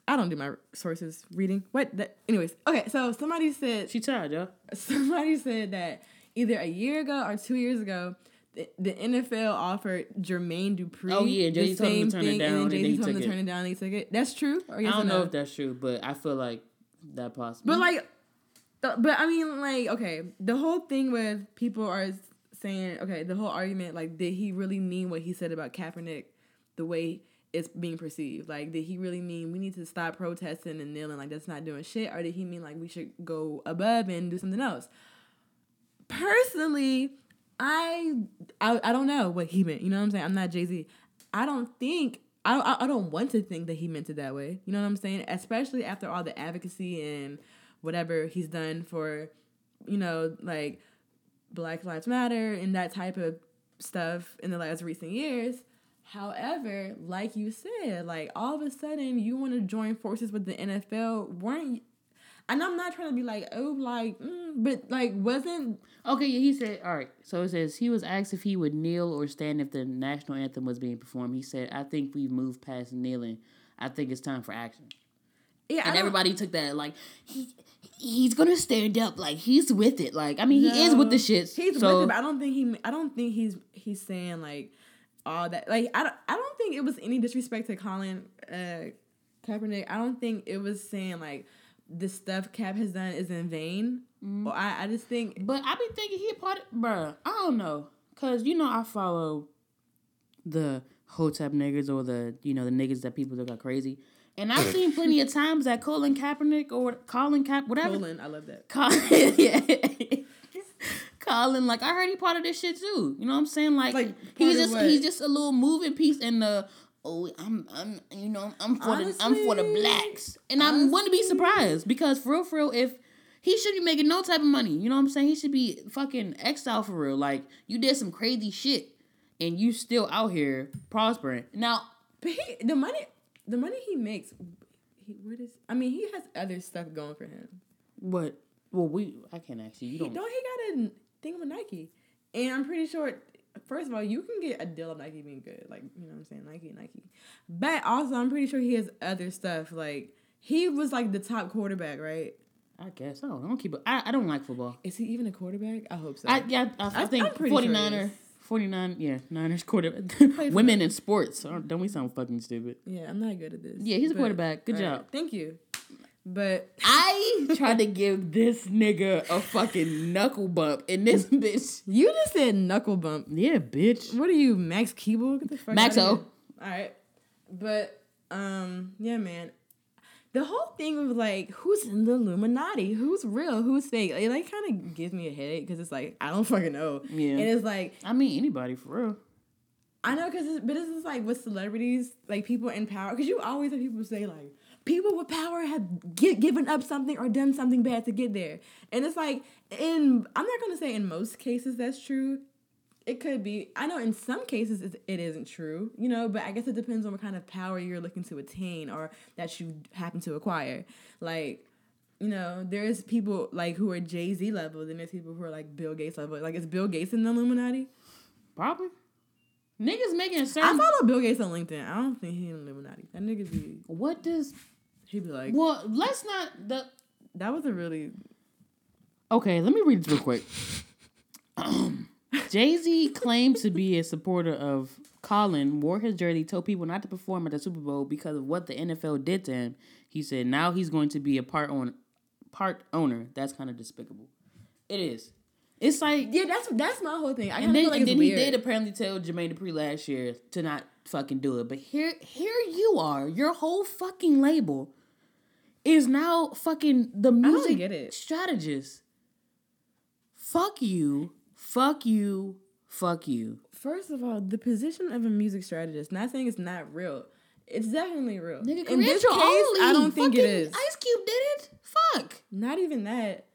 I don't do my sources reading. What? That, anyways, okay. So somebody said She tired, y'all. somebody said that either a year ago or two years ago, the, the NFL offered Jermaine Dupri. Oh, yeah, Jay-Z told him to turn it down, and then Jay he Z told him to turn it down. and He took it. That's true. Or yes I don't know if that's true, but I feel like that possible. But like, but I mean, like, okay, the whole thing with people are saying, okay, the whole argument, like, did he really mean what he said about Kaepernick the way it's being perceived? Like, did he really mean we need to stop protesting and kneeling like that's not doing shit? Or did he mean like we should go above and do something else? Personally, I I, I don't know what he meant. You know what I'm saying? I'm not Jay Z. I don't think I, I I don't want to think that he meant it that way. You know what I'm saying? Especially after all the advocacy and whatever he's done for, you know, like Black Lives Matter and that type of stuff in the last recent years. However, like you said, like all of a sudden you want to join forces with the NFL, weren't? And I'm not trying to be like, oh, like, mm, but like, wasn't Okay, yeah, he said, all right. So it says he was asked if he would kneel or stand if the national anthem was being performed. He said, I think we've moved past kneeling. I think it's time for action. yeah? And everybody took that like he he's gonna stand up, like he's with it. Like I mean, he is with the No. shits. He's so, with it, but I don't think he. I don't think he's he's saying like all that. Like I don't. I don't think it was any disrespect to Colin uh, Kaepernick. I don't think it was saying like the stuff Cap has done is in vain. Mm-hmm. Or I I just think But I be thinking he a part of, bruh, I don't know. Cause you know I follow the Hotep niggas or the, you know, the niggas that people that got crazy. And I've seen plenty of times that Colin Kaepernick or Colin Cap whatever Colin. I love that. Colin yeah. Colin, like I heard he part of this shit too. You know what I'm saying? Like, Like, he's just he's just a little moving piece in the oh I'm I'm you know I'm for the I'm for the blacks. And I wouldn't be surprised because for real for real if he should be making no type of money. You know what I'm saying? He should be fucking exiled for real. Like you did some crazy shit and you still out here prospering. Now But he the money the money he makes. He, where does I mean he has other stuff going for him. what well we I can't ask you. You don't don't he got a thing with Nike? And I'm pretty sure. First of all, you can get a deal of Nike being good, like you know what I'm saying, Nike, Nike. But also, I'm pretty sure he has other stuff. Like he was like the top quarterback, right? I guess I don't, I don't keep I, I don't like football. Is he even a quarterback? I hope so. I yeah, I, I, think I'm pretty sure he 49er, is. 49, yeah, Niners quarterback. Women in sports. Don't we sound fucking stupid? yeah, I'm not good at this. Yeah, he's a quarterback. Good right, job. Thank you. But I tried to give this nigga a fucking knuckle bump, and this bitch, you just said knuckle bump. yeah, bitch. What are you, Max Keeble? Get the fuck Maxo. All right, but um, yeah, man. The whole thing of like, who's in the Illuminati? Who's real? Who's fake? It like, kind of gives me a headache because it's like I don't fucking know. Yeah. and it's like I mean, anybody for real. I know because but this is like with celebrities, like people in power. Because you always have people say like people with power have gi- given up something or done something bad to get there, and it's like in I'm not gonna say in most cases that's true. It could be. I know in some cases it, it isn't true, you know, but I guess it depends on what kind of power you're looking to attain or that you happen to acquire. Like, you know, there's people like who are Jay Z level, then there's people who are like Bill Gates level. Like, is Bill Gates in the Illuminati? Probably. Niggas making certain. I follow Bill Gates on LinkedIn. I don't think he in Illuminati. That nigga be what does? He be like Well, let's not. The that was a really okay, let me read this real quick. Jay Z claimed to be a supporter of Colin, wore his jersey, told people not to perform at the Super Bowl because of what the NFL did to him. He said now he's going to be a part on part owner. That's kind of despicable. It is. It's like yeah. That's that's my whole thing. I and then, feel like and then he did apparently tell Jermaine Dupri last year to not fucking do it. But here, here you are. Your whole fucking label is now fucking the music it. strategist. Fuck you. Fuck you. Fuck you. First of all, the position of a music strategist. Not saying it's not real. It's definitely real. Nigga, in this case, only. I don't think it Fucking is. Ice Cube did it. Fuck. Not even that.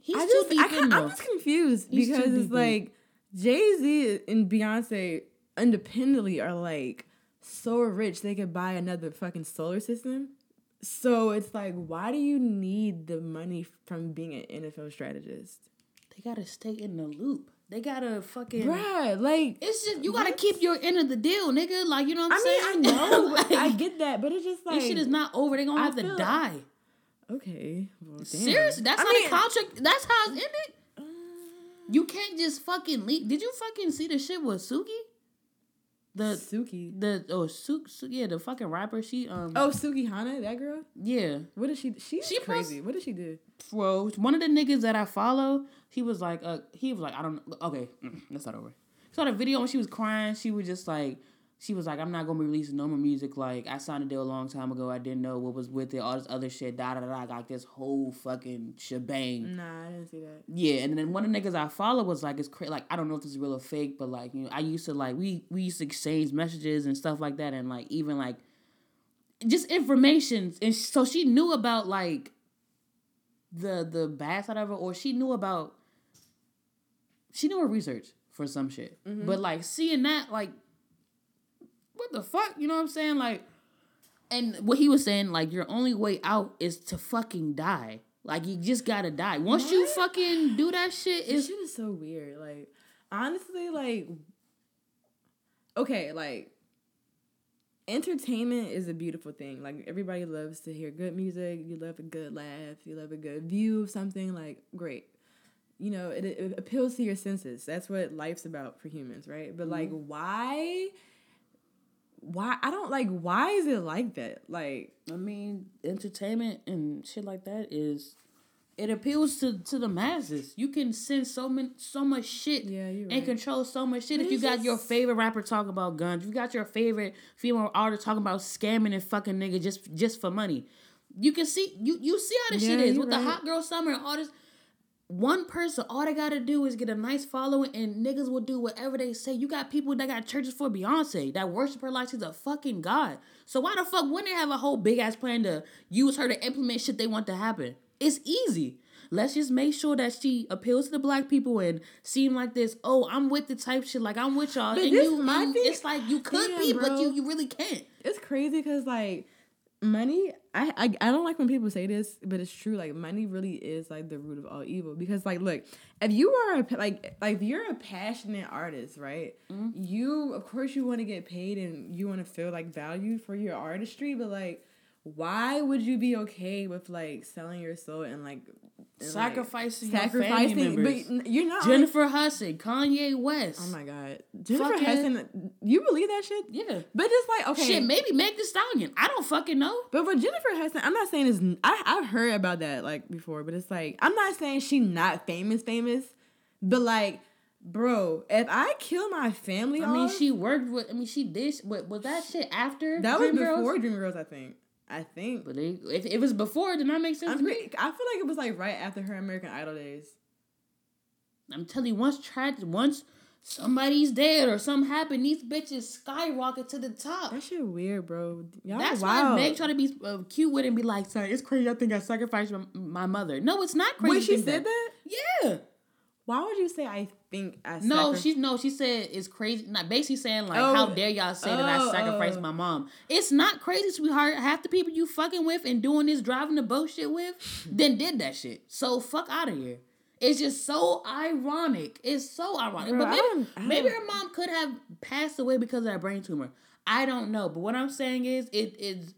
He's I too just, I, I'm just confused He's because it's like Jay Z and Beyonce independently are like so rich they could buy another fucking solar system. So it's like, why do you need the money from being an NFL strategist, They gotta stay in the loop. They gotta fucking. right. Like, It's just you gotta keep your end of the deal, nigga. Like you know what I'm I mean, I know, Like, I get that, but it's just like this shit is not over. They gonna I have to die. okay. Well. Seriously, that's I how mean, the contract. That's how it's ended. Uh, you can't just fucking leave. Did you fucking see the shit with Suki? The Suki. the oh Suki, Su yeah the fucking rapper she um Oh, Sukihana, that girl. yeah What did she? She's She crazy. what did she do? bro one of the niggas that I follow he was like uh he was like I don't know okay mm, that's not over. Saw the video when she was crying she was just like she was like I'm not gonna be releasing no more music like I signed a deal a long time ago I didn't know what was with it all this other shit da da da got this whole fucking shebang. Nah, I didn't see that. Yeah, and then one of the niggas I follow was like, it's crazy. Like, I don't know if this is real or fake, but like, you know, I used to like we we used to exchange messages and stuff like that, and like even like just information. And so she knew about like the the bad side of it, or she knew about she knew her research for some shit. Mm-hmm. But like seeing that, like, what the fuck? You know what I'm saying? Like, and what he was saying, like, your only way out is to fucking die. Like, you just gotta die. Once you fucking do that shit, This it's shit is so weird. Like, honestly, like, okay, like, entertainment is a beautiful thing. Like, everybody loves to hear good music. You love a good laugh. You love a good view of something. Like, great. You know, it, it appeals to your senses. That's what life's about for humans, right? But like, mm-hmm. why? Why I don't like. Why is it like that? Like, I mean, entertainment and shit like that is it appeals to to the masses. You can send so many so much shit Yeah, you're and control so much shit. But if you got your favorite rapper talking about guns, you got your favorite female artist talking about scamming and fucking nigga just just for money. You can see you you see how this shit is with the hot girl summer and all this. One person, all they gotta do is get a nice following, and niggas will do whatever they say. You got people that got churches for Beyonce that worship her like she's a fucking god. So why the fuck wouldn't they have a whole big ass plan to use her to implement shit they want to happen? It's easy. Let's just make sure that she appeals to the black people and seem like this. Oh, I'm with the type shit. Like I'm with y'all. But and this you, my thing- it's like you could be, but you you really can't. it's crazy because like money I, I i don't like when people say this but it's true like money really is like the root of all evil. Because like look if you are a like like if you're a passionate artist right mm-hmm. you of course you want to get paid and you want to feel like valued for your artistry but like why would you be okay with like selling your soul and like and, like, Sacrificing family members. but you're not Jennifer Hudson, Kanye West. oh my god jennifer Fucking- Hudson you believe that shit yeah. but it's like okay Shit, maybe Meg the Stallion. I don't fucking know. But for Jennifer Hudson, I'm not saying it's. I I've heard about that like before, but it's like I'm not saying she not famous, famous, but like, bro, if I kill my family, I mean, off- she worked with. I mean, she did. But was that shit after? that was Dreamgirls? before Dreamgirls, I think. I think. But they, if, if it was before, did not make sense I'm to me. pretty, I feel like it was like right after her American Idol days. I'm telling you, once tried, once somebody's dead or something happened, these bitches skyrocket to the top. That shit weird, bro. Y'all That's wild. why Meg try to be uh, cute with it and be like, "Sorry, it's crazy. I think I sacrificed my, my mother." No, it's not crazy. To she said that? Yeah. Why would you say I think I? No, she no, she said it's crazy. Not basically saying like, Oh. how dare y'all say that I Oh, sacrificed oh. my mom? It's not crazy, sweetheart. Half the people you fucking with and doing this driving the boat shit with, then did that shit. So fuck out of here. It's just so ironic. It's so ironic. Bro, but I maybe don't- I don't- her mom could have passed away because of that brain tumor. I don't know. But what I'm saying is, it is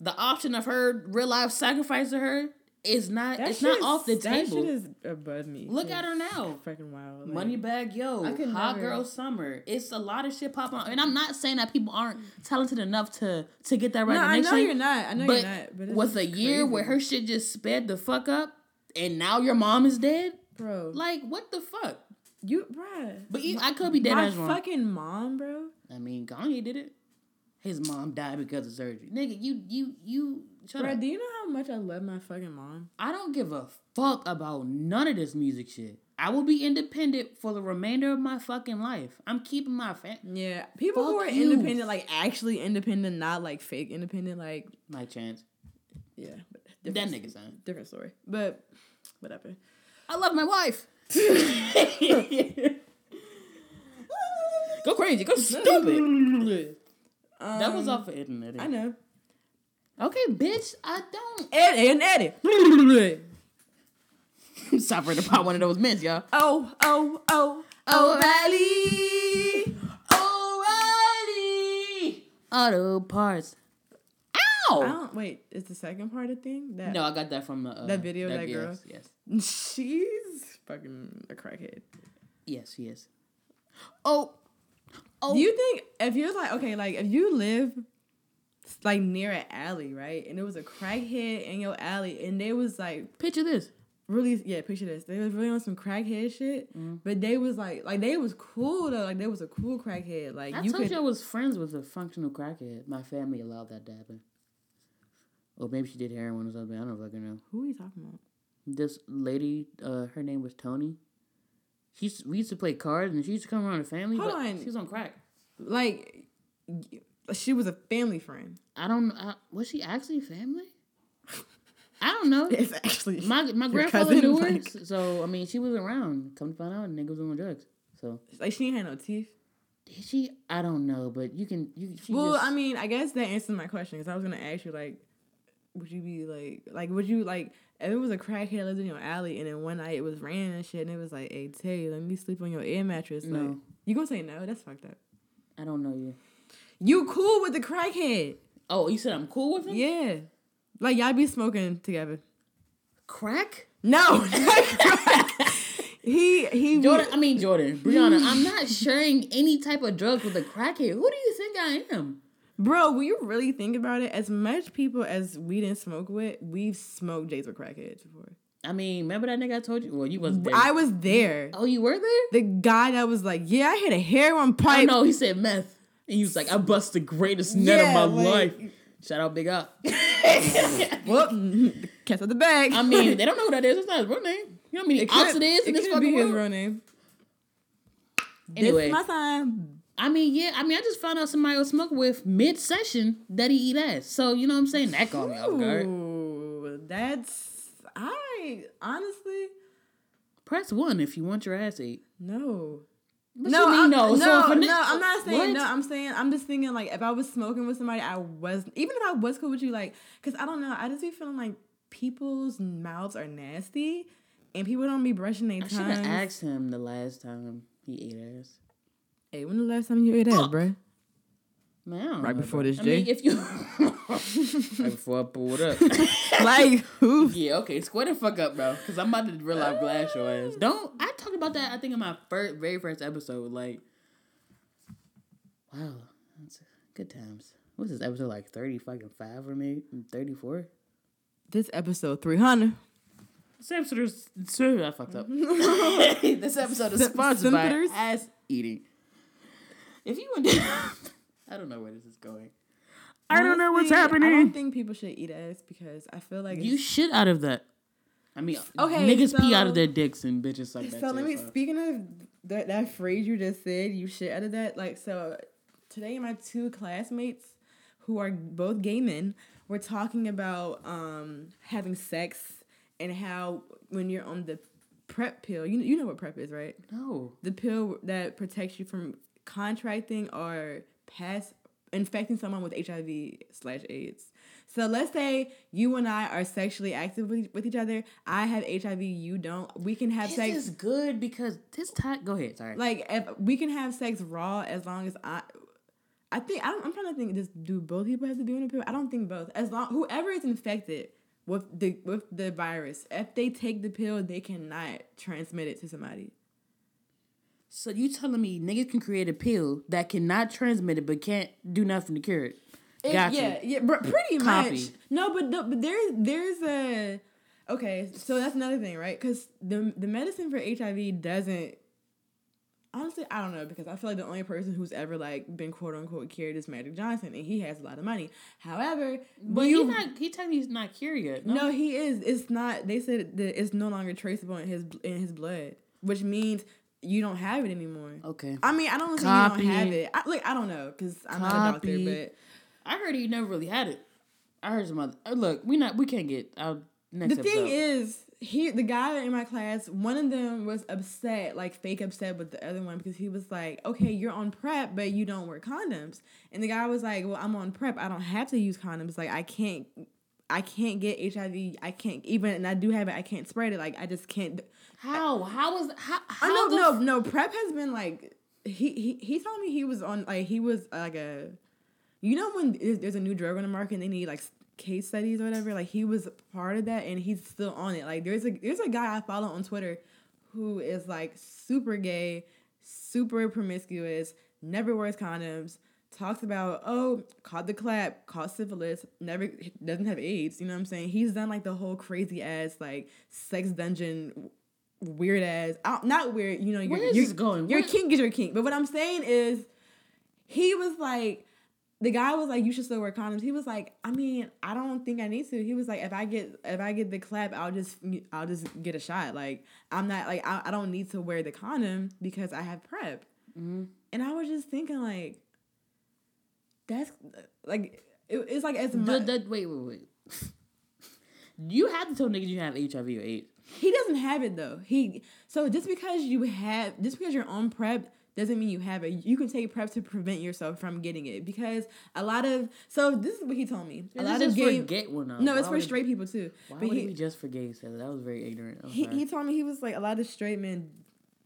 the option of her real life sacrificing her is not. That it's not is- off the that table. shit is above me. Look at her now. Freaking wild. like- Money bag yo, hot never- girl summer. It's a lot of shit popping on, and I'm not saying that people aren't mm. talented enough to to get that No, I know you're not. I know but, you're not. But it's with a just year where her shit just sped the fuck up, and now your mom is dead. bro, Like what the fuck? you, bruh. But you, I could be dead My fucking mom, bro. I mean, Kanye did it. His mom died because of surgery. Nigga, you you you shut Bro, up. do you know how much I love my fucking mom? I don't give a fuck about none of this music shit. I will be independent for the remainder of my fucking life. I'm keeping my fam. Yeah, people who are you. independent, like actually independent, not like fake independent, like My chance. yeah, but That nigga's nigga son. different story. But whatever. I love my wife. go crazy. Go stupid. that was off the internet. Um, I know. Okay, bitch. I don't. Eddie and Eddie. Stop reading about one of those men, y'all. oh, oh, oh, O'Reilly. O'Reilly. Auto parts. I Ow. don't wait. Is the second part a thing? That No, I got that from the uh, That video of that girl? Yes, yes, she's fucking a crackhead. yes, yes. Oh, Oh, Do you think if you're like okay, like if you live like near an alley, right, and it was a crackhead in your alley, and they was like picture this? really yeah, picture this. They was really on some crackhead shit, but they was like like they was cool though. Like they was a cool crackhead. Like I you told could. you I was friends with a functional crackhead. My family allowed that to happen. Or maybe she did heroin or something. I don't fucking know. Who are you talking about? This lady, uh, her name was Tony. She's we used to play cards, and she used to come around the family. Hold but on. she was on crack. Like she was a family friend. I don't. I, was she actually family? I don't know. It's actually My my grandfather cousin, knew her, like- so I mean, she was around. Come to find out, nigga was on drugs. So like she ain't had no teeth. did she? I don't know, but you can you. She well, just, I mean, I guess that answers my question because I was gonna ask you like, would you be like, like, would you like if it was a crackhead lived in your alley and then one night it was raining and shit and it was like, hey, Tay, let me sleep on your air mattress. Like, No. you gonna say no? That's fucked up. I don't know you. You cool with the crackhead? Oh, you said I'm cool with him? Yeah, like y'all be smoking together. Crack? No, crack. he he. Jordan, I mean Jordan, Brianna. I'm not sharing any type of drugs with a crackhead. Who do you think I am? Bro, when you really think about it, as much people as we didn't smoke with, we've smoked J's with crackheads before. I mean, remember that nigga I told you? Well, you wasn't there. I was there. oh, you were there? The guy that was like, "Yeah, I hit a heroin I pipe." Oh, no, he said meth, and he was like, "I bust the greatest nut Yeah, of my like- life." Shout out, Big Up. Whoop, catch out the bag. I mean, they don't know who that is. It's not his real name. You know how many It ops it is in this fucking be his world? real name. Anyway, this my time. I mean, yeah, I mean, I just found out somebody I was smoking with mid session that he eat ass. So you know what I'm saying? That caught me off guard. That's I honestly Press one if you want your ass ate. no. What no, mean no? no, So no, I'm not saying What? no. I'm saying I'm just thinking like if I was smoking with somebody, I was even if I was cool with you, like because I don't know, I just be feeling like people's mouths are nasty, and people don't be brushing their I should have asked him the last time he ate ass. Hey, when the last time you ate ass, bruh? Man, Right before bro. this, I mean, Jay. if you right before I pull it up. like who? yeah, okay, square the fuck up, bro. Because I'm about to real life glass your ass. Don't I talked about that? I think in my first, very first episode. Like, wow, that's good times. What's this episode like? Thirty fucking five or maybe thirty four. This episode 300. This episode is sorry, I fucked up. this episode is Sim- sponsored by ass eating. If you want, I don't know where this is going. I don't know what's Honestly, happening. I don't think people should eat ass because I feel like You it's- shit out of that. I mean, Okay, niggas pee out of their dicks and bitches like that. So too, let me. so. Speaking of that, that phrase you just said, you shit out of that. Like so, today my two classmates, who are both gay men, were talking about um having sex and how when you're on the prep pill, you you know what prep is, right? No. The pill that protects you from contracting or pass infecting someone with HIV slash AIDS. So let's say you and I are sexually active with, with each other. I have HIV, you don't. We can have This sex. is good because this time. Go ahead. Sorry. Like if we can have sex raw as long as I. I think I don't, I'm trying to think. Just do both people have to be on the pill? I don't think both. As long whoever is infected with the with the virus, if they take the pill, they cannot transmit it to somebody. So you telling me niggas can create a pill that cannot transmit it but can't do nothing to cure it? It- Gotcha. Yeah, yeah, pretty Copy. much. No, but no, but there's there's a okay. So that's another thing, right? Because the the medicine for HIV doesn't. Honestly, I don't know because I feel like the only person who's ever like been quote unquote cured is Magic Johnson, and he has a lot of money. However, But you, he not. He technically he's not cured yet. No. no, he is. It's not. They said that it's no longer traceable in his in his blood, which means you don't have it anymore. Okay. I mean, I don't say Copy. you don't have it. I, like I don't know because I'm not a doctor, but. I heard he never really had it. I heard some other. uh, Look, we not. We can't get our next. the thing is he the guy in my class one of them was upset like fake upset with the other one because he was like okay you're on prep but you don't wear condoms and the guy was like well i'm on prep i don't have to use condoms like i can't i can't get hiv i can't even and i do have it i can't spread it like i just can't how how was how I how no the no f- no prep has been like he he he told me he was on like he was like a you know when there's there's a new drug on the market and they need like case studies or whatever like he was part of that and he's still on it like there's a there's a guy I follow on Twitter who is like super gay super promiscuous, never wears condoms, talks about oh caught the clap, caught syphilis, never doesn't have AIDS. You know what I'm saying? He's done like the whole crazy ass like sex dungeon. Weird ass, not weird. You know, your, Where is your, going? Your Where- kink is your kink. But what I'm saying is, he was like, the guy was like, "You should still wear condoms." He was like, "I mean, I don't think I need to." He was like, "If I get if I get the clap, I'll just I'll just get a shot. Like I'm not like I, I don't need to wear the condom because I have prep." Mm-hmm. And I was just thinking like, that's like it, it's like as The- much the- wait, wait, wait. you have to tell niggas you have HIV or AIDS. He doesn't have it though. He so just because you have just because you're on prep doesn't mean you have it. You can take prep to prevent yourself from getting it because a lot of so this is what he told me. A lot of gay for gay one though? no, it's for straight people too. Why But would he, be just for gays? That was very ignorant. He he told me he was like a lot of straight men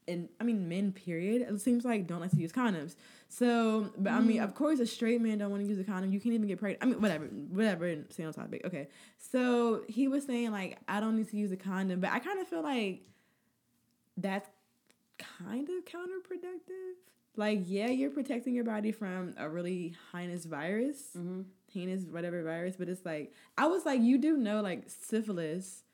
and I mean men period it seems like don't like to use condoms. So but I mean Mm. of course a straight man don't want to use a condom. You can't even get pregnant. I mean whatever whatever. Stay on topic. Okay. So he was saying like I don't need to use a condom, but I kind of feel like that's kind of counterproductive. Like yeah, you're protecting your body from a really heinous virus Mhm. heinous whatever virus, but it's like I was like, you do know like syphilis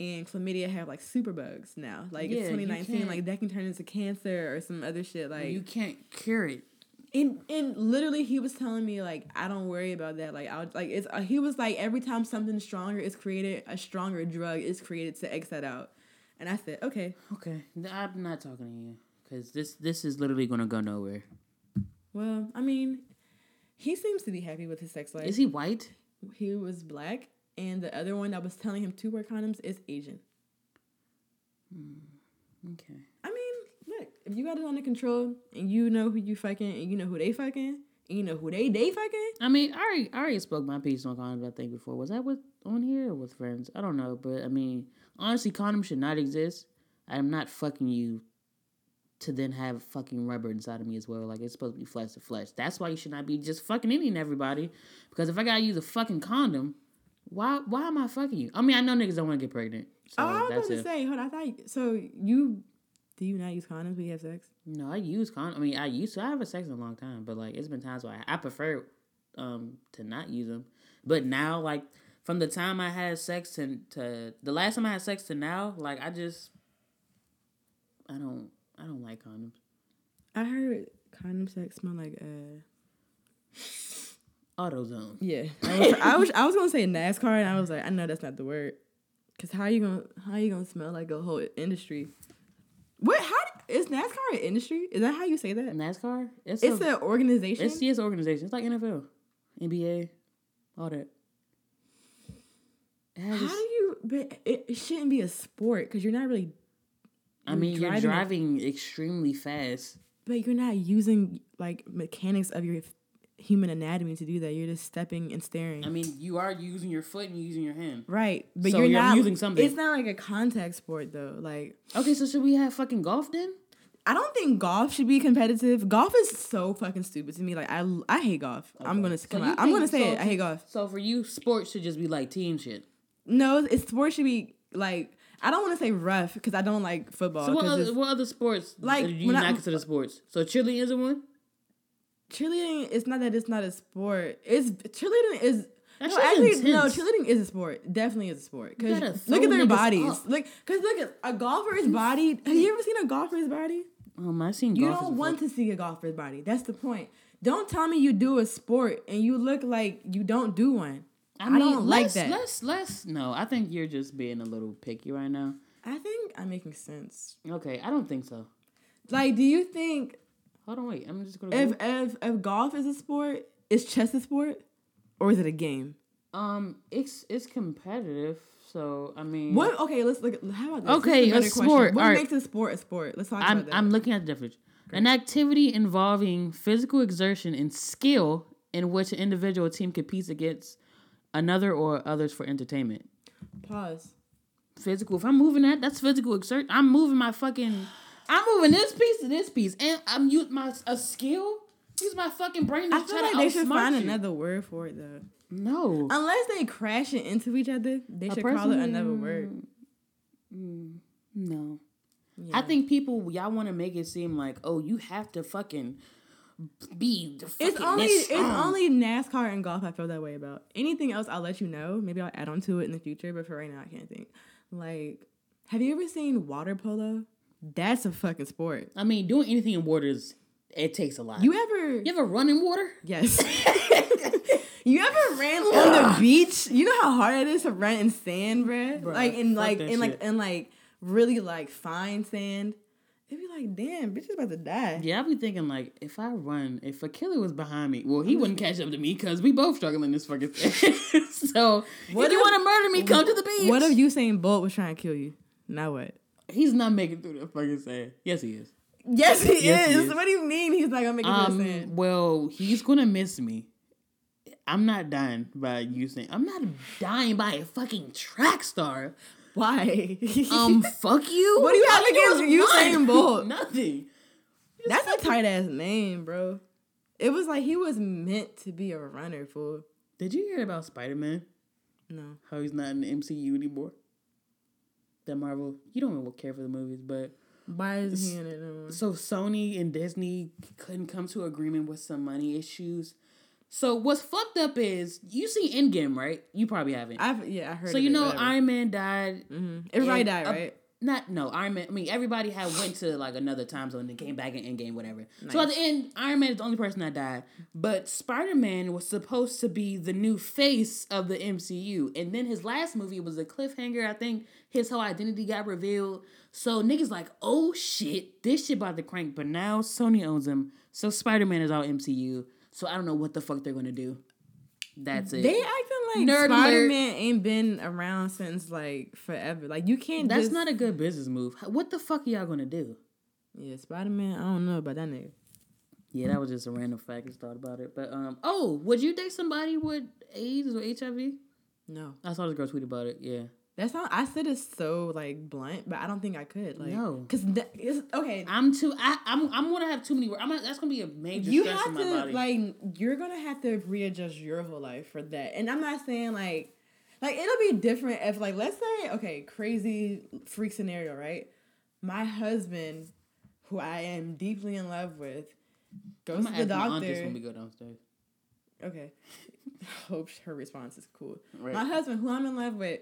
and chlamydia have like super bugs now. Like Yeah, it's 2019, like that can turn into cancer or some other shit. Like you can't cure it. and and literally he was telling me like I don't worry about that. Like I like it's uh, he was like every time something stronger is created, a stronger drug is created to X that out. And I said, okay, Okay, I'm not talking to you because this this is literally gonna go nowhere. well, I mean, he seems to be happy with his sex life. Is he white? he was black, and the other one that was telling him to wear condoms is Asian. Hmm, okay. I mean, look, if you got it under control and you know who you fucking and you know who they fucking and you know who they they fucking, I mean, I already, I already spoke my piece on condoms. I think before was that with on here or with friends? I don't know, but I mean, honestly, condoms should not exist. I'm not fucking you to then have fucking rubber inside of me as well. Like it's supposed to be flesh to flesh. That's why you should not be just fucking any and everybody. Because if I gotta use a fucking condom, why why am I fucking you? I mean, I know niggas don't want to get pregnant. So oh, I was going to say, hold on, I thought you, so. You do you not use condoms when you have sex? No, I use con. I mean, I used to. I haven't sex in a long time, but like it's been times where I, I prefer um to not use them. But now, like from the time I had sex to to the last time I had sex to now, like I just I don't I don't like condoms. I heard condom sex smell like uh AutoZone. yeah. I was, I was I was gonna say NASCAR and I was like I know that's not the word because how you gonna how you gonna smell like a whole industry? What how is NASCAR an industry? Is that how you say that? NASCAR. It's It's a, an organization. it's yes organization. It's like NFL, NBA, all that. How do you? But it, shouldn't be a sport because you're not really. I mean, you're driving extremely fast. But you're not using like mechanics of your human anatomy to do that. You're just stepping and staring. I mean, you are using your foot and you're using your hand. right, but So you're, you're not using something. It's not like a contact sport though. Like Okay, so should we have fucking golf then? I don't think golf should be competitive. Golf is so fucking stupid to me. Like I I hate golf. I'm gonna So come out. I'm gonna say so it. I hate golf. So for you, sports should just be like team shit. No, it's sports should be like I don't want to say rough because I don't like football. So what other, what other sports Like, do you when I- not consider sports? So cheerleading isn't one. Cheerleading it's not that it's not a sport. It's cheerleading is no, actually no cheerleading is a sport. Definitely is a sport. Cause look at their bodies. up. Like cause look at a golfer's body. Have you ever seen a golfer's body? Um, I've seen You don't want before. to see a golfer's body. That's the point. Don't tell me you do a sport and you look like you don't do one. I, I, mean, don't like that. Let's let's no. I think you're just being a little picky right now. I think I'm making sense. Okay, I don't think so. Like, do you think Hold on, wait. I'm just gonna. if go. if if golf is a sport, is chess a sport, or is it a game? um, it's it's competitive. So I mean, What? Okay, let's look. At, how about this? Okay, This is a question. sport. What All right. makes a sport a sport? Let's talk I'm about that. I'm looking at the definition. An activity involving physical exertion and skill in which an individual or team competes against another or others for entertainment. Pause. Physical. If I'm moving that, that's physical exert. I'm moving my fucking. I'm moving this piece to this piece, and I'm using my a skill. Use my fucking brain to I feel like they should find you. another word for it though. No. Unless they crash it into each other, they A should call it another word. Mm, no. I think people y'all want to make it seem like oh you have to fucking be the fucking It's only it's only NASCAR and golf I feel that way about. Anything else, I'll let you know. Maybe I'll add on to it in the future, but for right now, I can't think. Like, have you ever seen water polo? That's a fucking sport. I mean doing anything in waters it takes a lot. You ever? you ever run in water? Yes. you ever ran on the beach? You know how hard it is to run in sand, bruh? Bruh, like in like in like in like really like fine sand. It'd be like, damn, bitch is about to die. Yeah, I'd be thinking like if I run, if a killer was behind me, well, he wouldn't catch up to me because we both struggling in this fucking thing. so What if you want to murder me, come to the beach. What if Usain Bolt was trying to kill you? Now what? He's not making through the fucking sand. Yes, he is. Yes, he, Yes, he is. is. What do you mean he's not gonna make it to the Um, sand? well, he's gonna miss me. I'm not dying by you saying I'm not dying by a fucking track star. Why? Um, fuck you. What do you have against you saying. Bolt? Nothing. That's a tight ass name, bro. It was like he was meant to be a runner, fool. Did you hear about Spider Man? No. How he's not in the MCU anymore? That Marvel, you don't really care for the movies, but Why is he in it no so Sony and Disney couldn't come to agreement with some money issues. So what's fucked up is you see Endgame, right? You probably haven't. I've yeah, I heard. so you it, know. Iron Man died. Mhm. Everybody died, right? Not no Iron Man. I mean, everybody had went to like another time zone and came back in Endgame, whatever. So at the end, Iron Man is the only person that died. But Spider Man was supposed to be the new face of the MCU, and then his last movie was a cliffhanger. I think his whole identity got revealed. So niggas like, oh shit, this shit about to crank. But now Sony owns him, so Spider Man is all MCU. So I don't know what the fuck they're gonna do. That's it. They acting like Nerd. Spider Man ain't been around since like forever. Like you can't. That's just, not a good business move. What the fuck are y'all gonna do? Yeah, Spider Man. I don't know about that nigga. Yeah, that was just a random fact. I just thought about it. But um, oh, would you date somebody with AIDS or HIV? No, I saw this girl tweet about it. Yeah, that's not. I said it's so like blunt, but I don't think I could. Like, No. because it's okay. I'm too. I, I'm. I'm gonna have too many. words. I'm. Gonna, that's gonna be a major you have to like you're gonna have to readjust your whole life for that and i'm not saying like like it'll be different if like let's say okay crazy freak scenario right my husband who i am deeply in love with goes to the doctor when we go downstairs. okay hope her response is cool Right. my husband who i'm in love with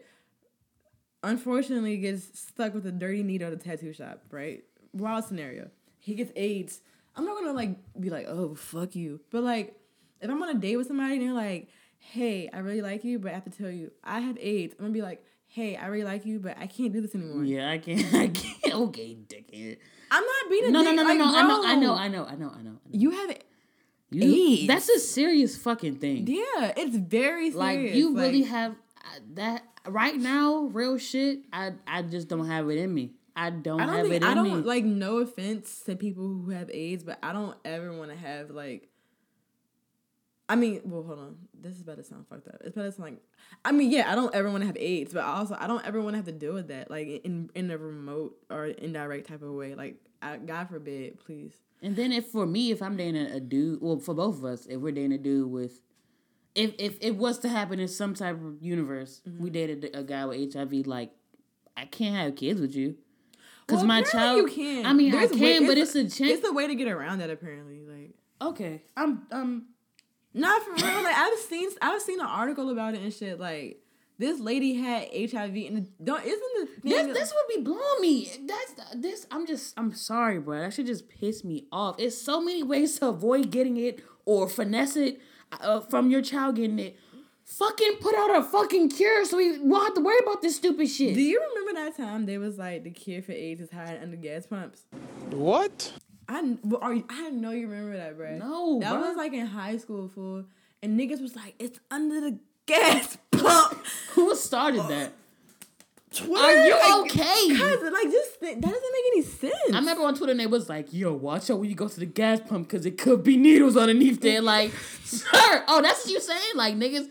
unfortunately gets stuck with a dirty needle at a tattoo shop right wild scenario he gets aids i'm not gonna like be like oh fuck you but like if i'm on a date with somebody and they're like hey i really like you but i have to tell you i have aids i'm gonna be like hey i really like you but i can't do this anymore Yeah, I can't. I can't. Okay, dickhead. i'm not being a No, no, dick, no, no, like, no. I know. I know. I know. I know. I know. I know. you have You, AIDS. That's a serious fucking thing. yeah it's very serious like you really have uh, that right now. Real shit. I. I just don't have it in me. I don't, I don't have think it in I don't me. like no offense to people who have AIDS, but I don't ever want to have like. I mean, well, hold on. This is about to sound fucked up. It's about to sound like, I mean, yeah, I don't ever want to have AIDS, but also I don't ever want to have to deal with that, like in in a remote or indirect type of way. Like, I, God forbid, please. And then if for me, if I'm dating a dude, well, for both of us, if we're dating a dude with, if if it was to happen in some type of universe, Mm-hmm. we dated a guy with HIV, like I can't have kids with you, because Well, my child. you can. I mean, There's I can, way- but it's a chance. It's a way to get around that apparently. Like, okay, I'm um. not for real. Like, I've seen I've seen an article about it and shit. Like, this lady had HIV and don't isn't the This that- this would be blowing me. That's this. I'm just. I'm sorry, bro. That should just piss me off. It's so many ways to avoid getting it or finesse it uh, from your child getting it. Fucking put out a fucking cure so we won't have to worry about this stupid shit. Do you remember that time they was like the cure for AIDS is hiding under gas pumps? What? I are you, I know you remember that, bro. No, that bruh. was like in high school, fool. And niggas was like, it's under the gas pump. Who started that? Twitter, Are you like, okay? Cousin, like just think, that doesn't make any sense. I remember on Twitter and they was like, "Yo, watch out when you go to the gas pump because it could be needles underneath there." Like, sir, oh, that's what you saying? Like, niggas,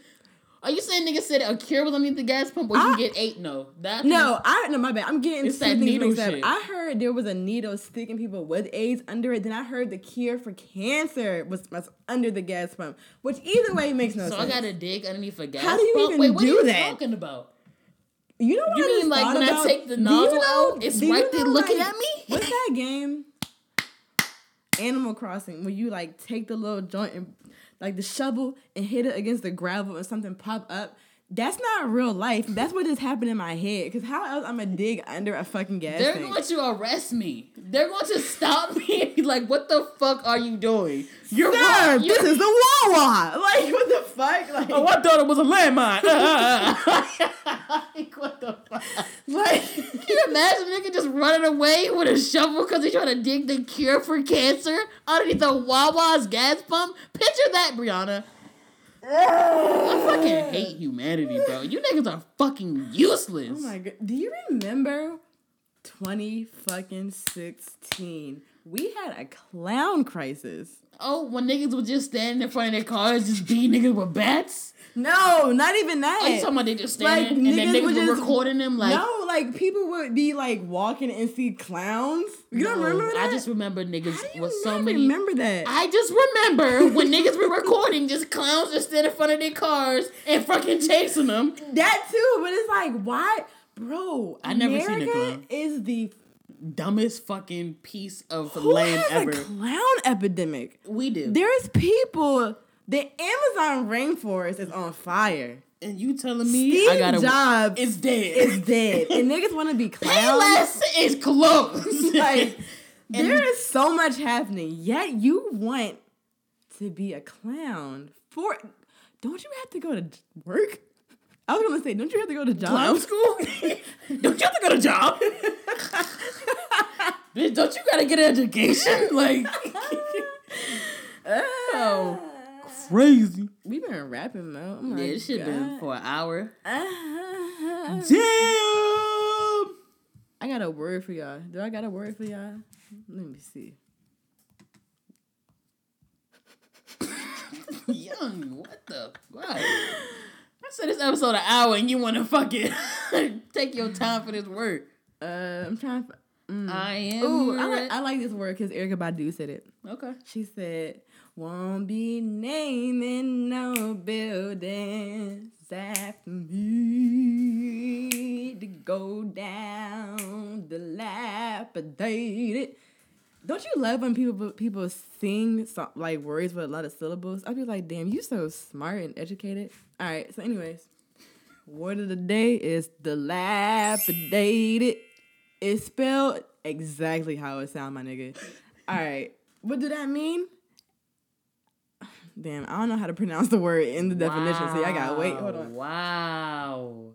are you saying niggas said a cure was underneath the gas pump or you I- get eight? No, that No, I no my bad. I'm getting It's that needle shit. I heard there was a needle sticking people with AIDS under it. Then I heard the cure for cancer was, was under the gas pump, which either way makes no sense. So I gotta dig underneath a gas How do you pump. even Wait, what do are you that? talking about? You know what You I mean like when I take the Do you know- out, it's right there looking like, at me? What's that game? Animal Crossing, where you like take the little joint and like the shovel and hit it against the gravel and something pop up. That's not real life. That's what just happened in my head. Cause how else I'm gonna dig under a fucking gas They're tank? going to arrest me. They're going to stop me and be like, "What the fuck are you doing? You're Sir, wrong. this You're- is the Wawa. Like what the fuck? Like, Oh, I thought it was a landmine. like, what the fuck? like Can you imagine a nigga just running away with a shovel because he's trying to dig the cure for cancer underneath the Wawa's gas pump? Picture that, Brianna. I fucking hate humanity, bro. You niggas are fucking useless. Oh my god! Do you remember twenty fucking sixteen? We had a clown crisis. Oh, when niggas were just standing in front of their cars, just beating niggas with bats. No, not even that. Oh, you talking about they just Like, standing and then niggas niggas were just- recording them like. no, like people would be like walking and see clowns. You don't remember that? I just remember niggas How do you with so many. remember that. I just remember when niggas were recording, just clowns just stand in front of their cars and fucking chasing them. that too, but it's like why, bro? I never America seen a clown. Is the Dumbest fucking piece of who land has ever. a clown epidemic? we do. There's people. The Amazon rainforest is on fire. and you telling me Steve I gotta Jobs It's dead. is dead, and niggas want to be clowns. Payless is closed. Like And- there is so much happening, yet you want to be a clown for. Don't you have to go to work? I was gonna say, don't you have to go to job? clown school? don't you have to go to job? Bitch, don't you gotta get an education? Like Oh, crazy. we've been rapping, Mo. Oh my Yeah, this shit been for an hour. Uh-huh. Damn. I got a word for y'all. Do I got a word for y'all? Let me see. Young, what the fuck? I said this episode an hour and you wanna fucking take your time for this work. Uh, I'm trying to. Mm. I am. Ooh, I like, I like this word because Erykah Badu said it. okay. She said, "Won't be naming no buildings after me to go down dilapidated." Don't you love when people people sing so, like words with a lot of syllables? I'd be like, "Damn, you so smart and educated." All right. So, anyways, word of the day is dilapidated. It's spelled exactly how it sounds, my nigga. All right. What do that mean? Damn, I don't know how to pronounce the word in the definition. See, I gotta wait. Hold on. Wow.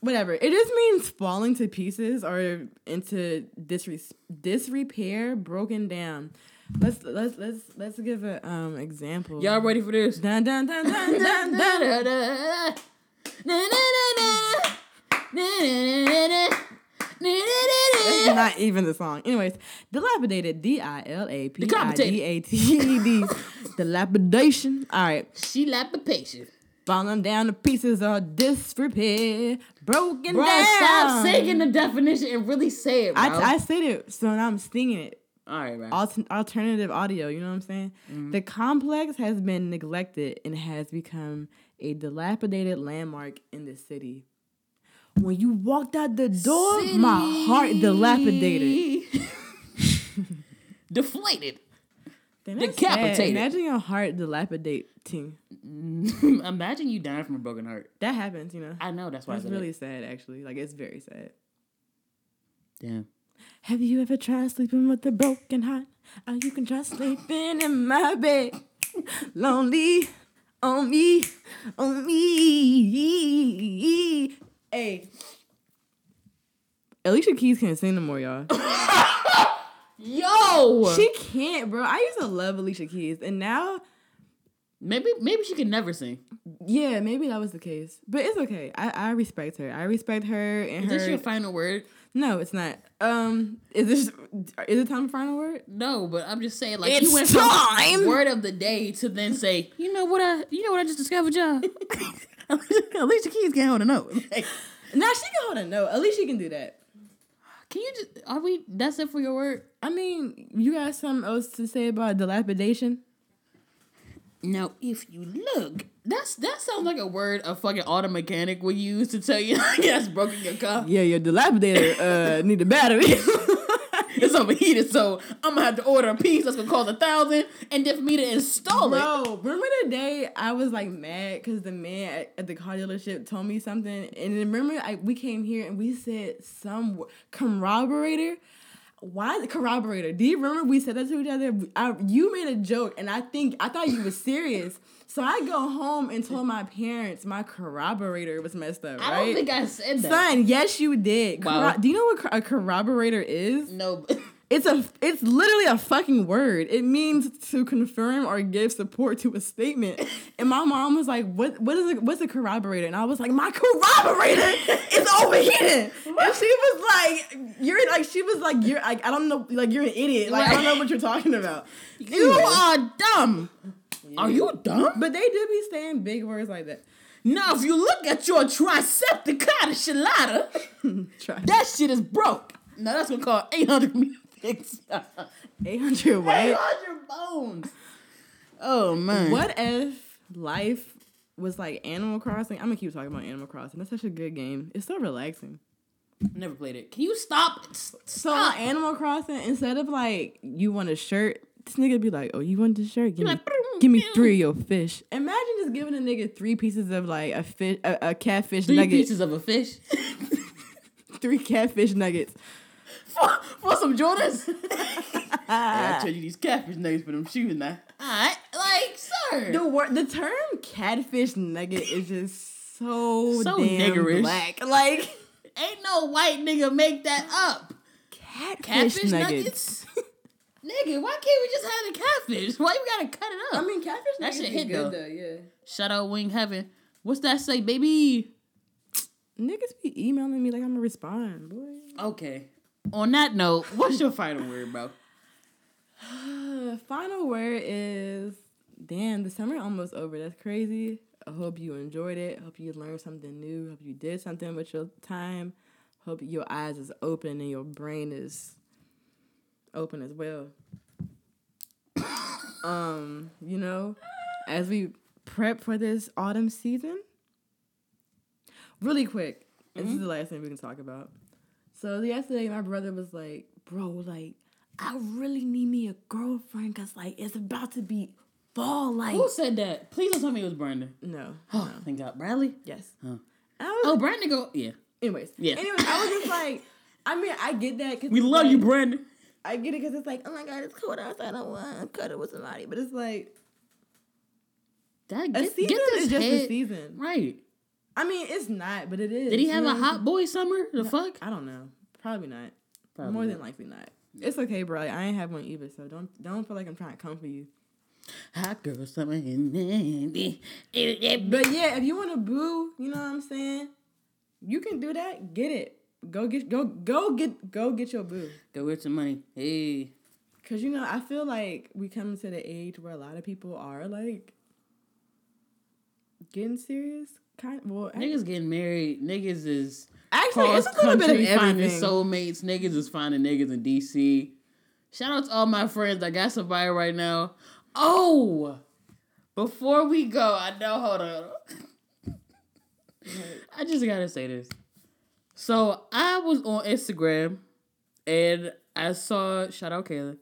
Whatever. It just means falling to pieces or into disre- disrepair, broken down. Let's let's let's let's give an um example. Y'all ready for this? Dun dun dun dun dun dun. That's not even the song. Anyways, dilapidated. D I L A P I D A T E D. Dilapidation. All right. She lapidation. Falling down to pieces or disrepair. Broken Bro, down. stop saying the definition and really say it, bro. I, I said it, so now I'm singing it. All right, alternative audio, you know what I'm saying? Mm-hmm. The complex has been neglected and has become a dilapidated landmark in the city. When you walked out the door, my heart dilapidated. Deflated. Damn, Decapitated. sad. Imagine your heart dilapidating. Imagine you dying from a broken heart. That happens, you know. I know that's why That's I said really it. sad, actually. Like it's very sad. Damn. Have you ever tried sleeping with a broken heart? Oh, you can try sleeping in my bed. Lonely on me, on me. Hey. Alicia Keys can't sing no more, y'all. Yo. she can't, bro. I used to love Alicia Keys, and now, maybe maybe she can never sing. yeah, maybe that was the case. But it's okay. I, I respect her. I respect her and Is her. this your final word? no, it's not. Um, is this is it time for final word? No, but I'm just saying, like It's you went time! from word of the day to then say, you know what I, you know what I just discovered, y'all. Alicia Keys can't hold a note. Like, Now she can hold a note. At least she can do that. can you just? Are we? That's it for your word? I mean, you got something else to say about dilapidation? Now, if you look, that's that sounds like a word a fucking auto mechanic would use to tell you that's broken your car. Yeah, your dilapidator uh need a battery. It's overheated, so I'm gonna have to order a piece that's gonna cost a thousand, and then for me to install it. Bro, remember the day I was like mad because the man at, at the car dealership told me something, and then remember I, we came here and we said some corroborator. Why the corroborator? Do you remember we said that to each other? I, you made a joke, and I think I thought you were serious. So I go home and told my parents my corroborator was messed up. I right? don't think I said that. Son, yes, you did. Wow. Corro- Do you know what a corroborator is? No, It's a it's literally a fucking word. It means to confirm or give support to a statement. And my mom was like, "What what is it? What's a corroborator?" And I was like, "My corroborator is overheating." And she was like, "You're like she was like you're like I don't know like you're an idiot. Like I don't know what you're talking about." you are dumb. Are you dumb? But they do be saying big words like that. Now, if you look at your Tricepticata Shalata, Try that shit is broke. Now that's gonna cost eight hundred fix. eight hundred Eight what? hundred bones. Oh man. What if life was like Animal Crossing? I'm gonna keep talking about Animal Crossing. That's such a good game. It's so relaxing. Never played it. Can you stop? S- So. Animal Crossing, instead of like you want a shirt, this nigga be like, "Oh, you want this shirt? Give me, like, give me three of your fish." Imagine just giving a nigga three pieces of like a fish, a, a catfish Three nugget, pieces of a fish three catfish nuggets. for, for some Jordans. yeah, I tell you these catfish nuggets for them shoes now. Alright, like, sir. The word, the term catfish nugget is just so, So damn niggerish. black. Like Ain't no white nigga make that up. catfish, Catfish nuggets. nuggets? Nigga, why can't we just have the catfish? Why we gotta cut it up? I mean, catfish That nuggets shit hit, good though. though. Yeah. Shout out Wing Heaven. What's that say, baby? Niggas be emailing me like I'm gonna respond, boy. Okay. On that note, what's your final word, bro? Uh, final word is damn, the summer almost over. That's crazy. I hope you enjoyed it. Hope you learned something new. Hope you did something with your time. Hope your eyes is open and your brain is open as well. um, you know, as we prep for this autumn season, really quick, this is the last thing we can talk about. So yesterday, my brother was like, "Bro, like, I really need me a girlfriend because like it's about to be fall. Like, Who said that? Please don't tell me it was Brandon. no, Oh, thank God. Bradley? yes. Huh. Was, Oh, Brandon go. Yeah. anyways, Yeah. Anyways, I was just like, I mean, I get that. Cause We love like- you, Brandon. I get it because it's like, oh my god, it's cold outside. I don't want to cuddle with somebody, but it's like That, a season get this is just head- a season. Right. I mean, it's not, but it is. Did he you have know a hot boy summer? The saying? fuck? I don't know. Probably not. Probably More not. than likely not. It's okay, bro. I ain't have one either, so don't don't feel like I'm trying to come for you. Hot girl summer. in But yeah, if you want to boo, you know what I'm saying? You can do that. Get it. Go get go go get go get your boo. Go get some money. Hey. Cause you know, I feel like we come to the age where a lot of people are like getting serious. Kind of, well, Niggas getting married. Niggas is actually, it's a little bit of finding soulmates. Niggas is finding niggas in DC. Shout out to all my friends. I got somebody right now. Oh, before we go, I know. Hold on. I just gotta say this. So I was on Instagram and I saw shout out Kayla.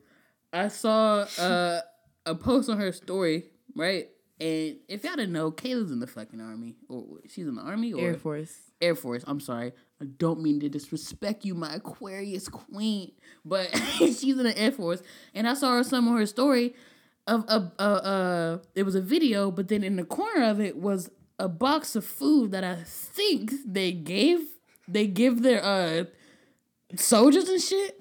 I saw uh, a post on her story, right? And if y'all didn't know, Kayla's in the fucking army, or she's in the army, or Air Force. Air Force. I'm sorry. I don't mean to disrespect you, my Aquarius queen, but she's in the Air Force. And I saw her some of her story of a uh, uh, it was a video, but then in the corner of it was a box of food that I think they gave they give their uh soldiers and shit.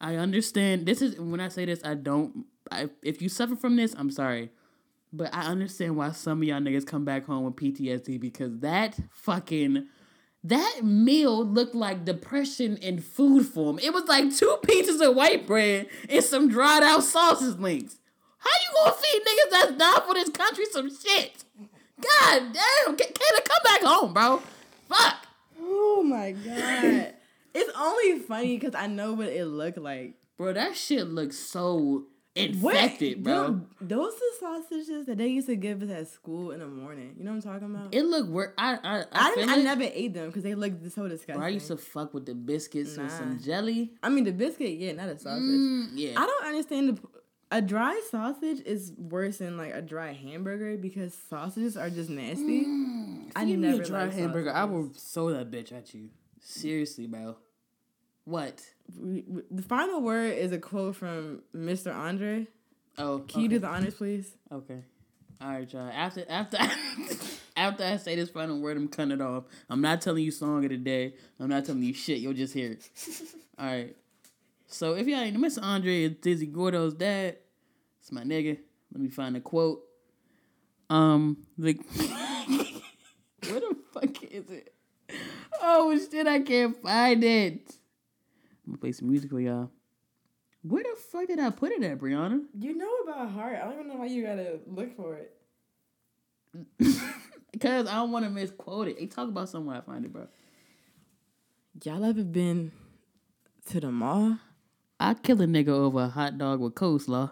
I understand. This is when I say this, I don't. I, if you suffer from this, I'm sorry. But I understand why some of y'all niggas come back home with PTSD because that fucking that meal looked like depression in food form. It was like two pieces of white bread and some dried out sausage links. How you gonna feed niggas that's not for this country some shit? God damn, K- Kayla, come back home, bro. Fuck. Oh my god. it's only funny because I know what it looked like. Bro, that shit looks so infected, bro. Them- those the sausages that they used to give us at school in the morning. You know what I'm talking about? It looked worse. I I I, I, didn't, I never ate them because they looked so disgusting. Bro, I used to fuck with the biscuits with some jelly. I mean, the biscuit, yeah, not a sausage. Mm, yeah. I don't understand the. A dry sausage is worse than like a dry hamburger because sausages are just nasty. Mm. I give me never a dry hamburger. I will sausages. throw that bitch at you. Seriously, bro. What? The final word is a quote from Mr. Andre. Oh, Can you do the honors, please? Okay. All right, y'all. After after after I say this final word, I'm cutting it off. I'm not telling you song of the day. I'm not telling you shit. You'll just hear it. All right. So if y'all ain't Mr. Andre is Dizzy Gordo's dad, it's my nigga. Let me find a quote. Um, the where the fuck is it? Oh shit, I can't find it. I'm gonna play some music for y'all. Where the fuck did I put it at, Brianna? You know about heart. I don't even know why you gotta look for it. Because I don't want to misquote it. They talk about somewhere I find it, bro. Y'all ever been to the mall? I kill a nigga over a hot dog with coleslaw.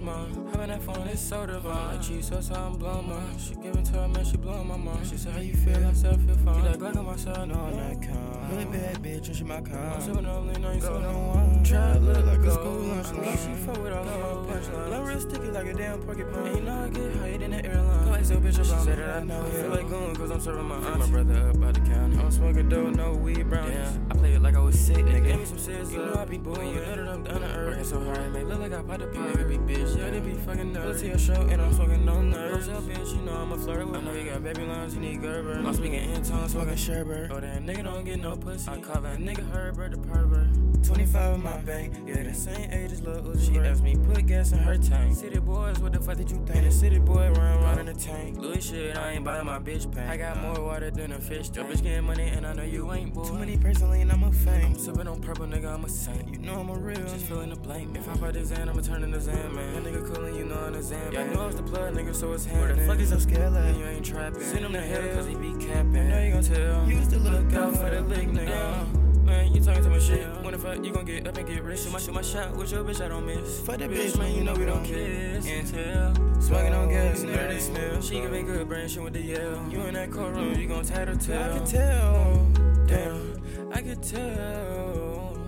Having that phone, it's. Having that phone, it's so divine. Like cheese sauce, I'm blowing mine. She give it to her, man, she blowing my mind. She said, How you feel? I said, I feel fine. She like, Glock on my side, no, I'm not kind. Really bad bitch, and she my kind. I'm sipping on lean, no, you sipping on wine. Try to look like a school lunch. She fuck with all of my punchline. I'm real sticky like a damn porcupine. And you know I get higher than the airline. So bitch, she said that I know it. Feel like going, cause I'm serving my aunt. My brother up out the county. I'm smoking dope, no weed brownies. Yeah, I play it like I was sick, nigga. Give me some serious, you know I be booing. You know that I'm down to earth. Working so hard, make look like I popped a pie. Nigga be bitch, yeah, they be fucking nerds. Go to your show and I'm smoking no nerves. What's up, bitch? You know I'm a flirt. I know you got baby lines, you need Gerber. I'm speaking in tongues, smoking sherbert. Oh, that nigga don't get no pussy. I call that nigga Herbert the pervert. 25 in my bank, yeah, the same age as Lil Uzi. She asked me put gas in her tank. City boys, what the fuck did you think? And the city boy run round in the tank. Louis shit, I ain't buying my bitch paint. I got more water than a fish. Your bitch getting money and I know you ain't boy. Too many personally and I'm a fame. I'm sipping on purple, nigga, I'm a saint. You know I'm a real, just feeling the blame. If I fight the Zan, I'ma turn into Zan, man. That nigga coolin', you know I'm a Zan, man. I know it's the blood, nigga, so it's happening. Where the fuck is your scale at? You ain't trapping. Send him to hell, cause he be capping. I know you gon' tell. You used to look out for the lick, nigga. Uh. Man, you talking to my shit. When the fuck you gon' get up and get rich? Shoot my, shoot my shot with your bitch, I don't miss. Fuck that bitch, man, you know we don't kiss. Tell. Smoking on gas, and dirty smell. She give me good brain, she with the yell. You in that courtroom, mm. you gon' tat her tail. I can tell. Damn, I can tell.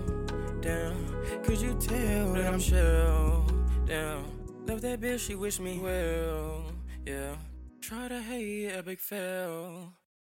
Damn, could you tell that I'm chill? Damn, love that bitch, she wish me well. Yeah, try to hate, epic fail.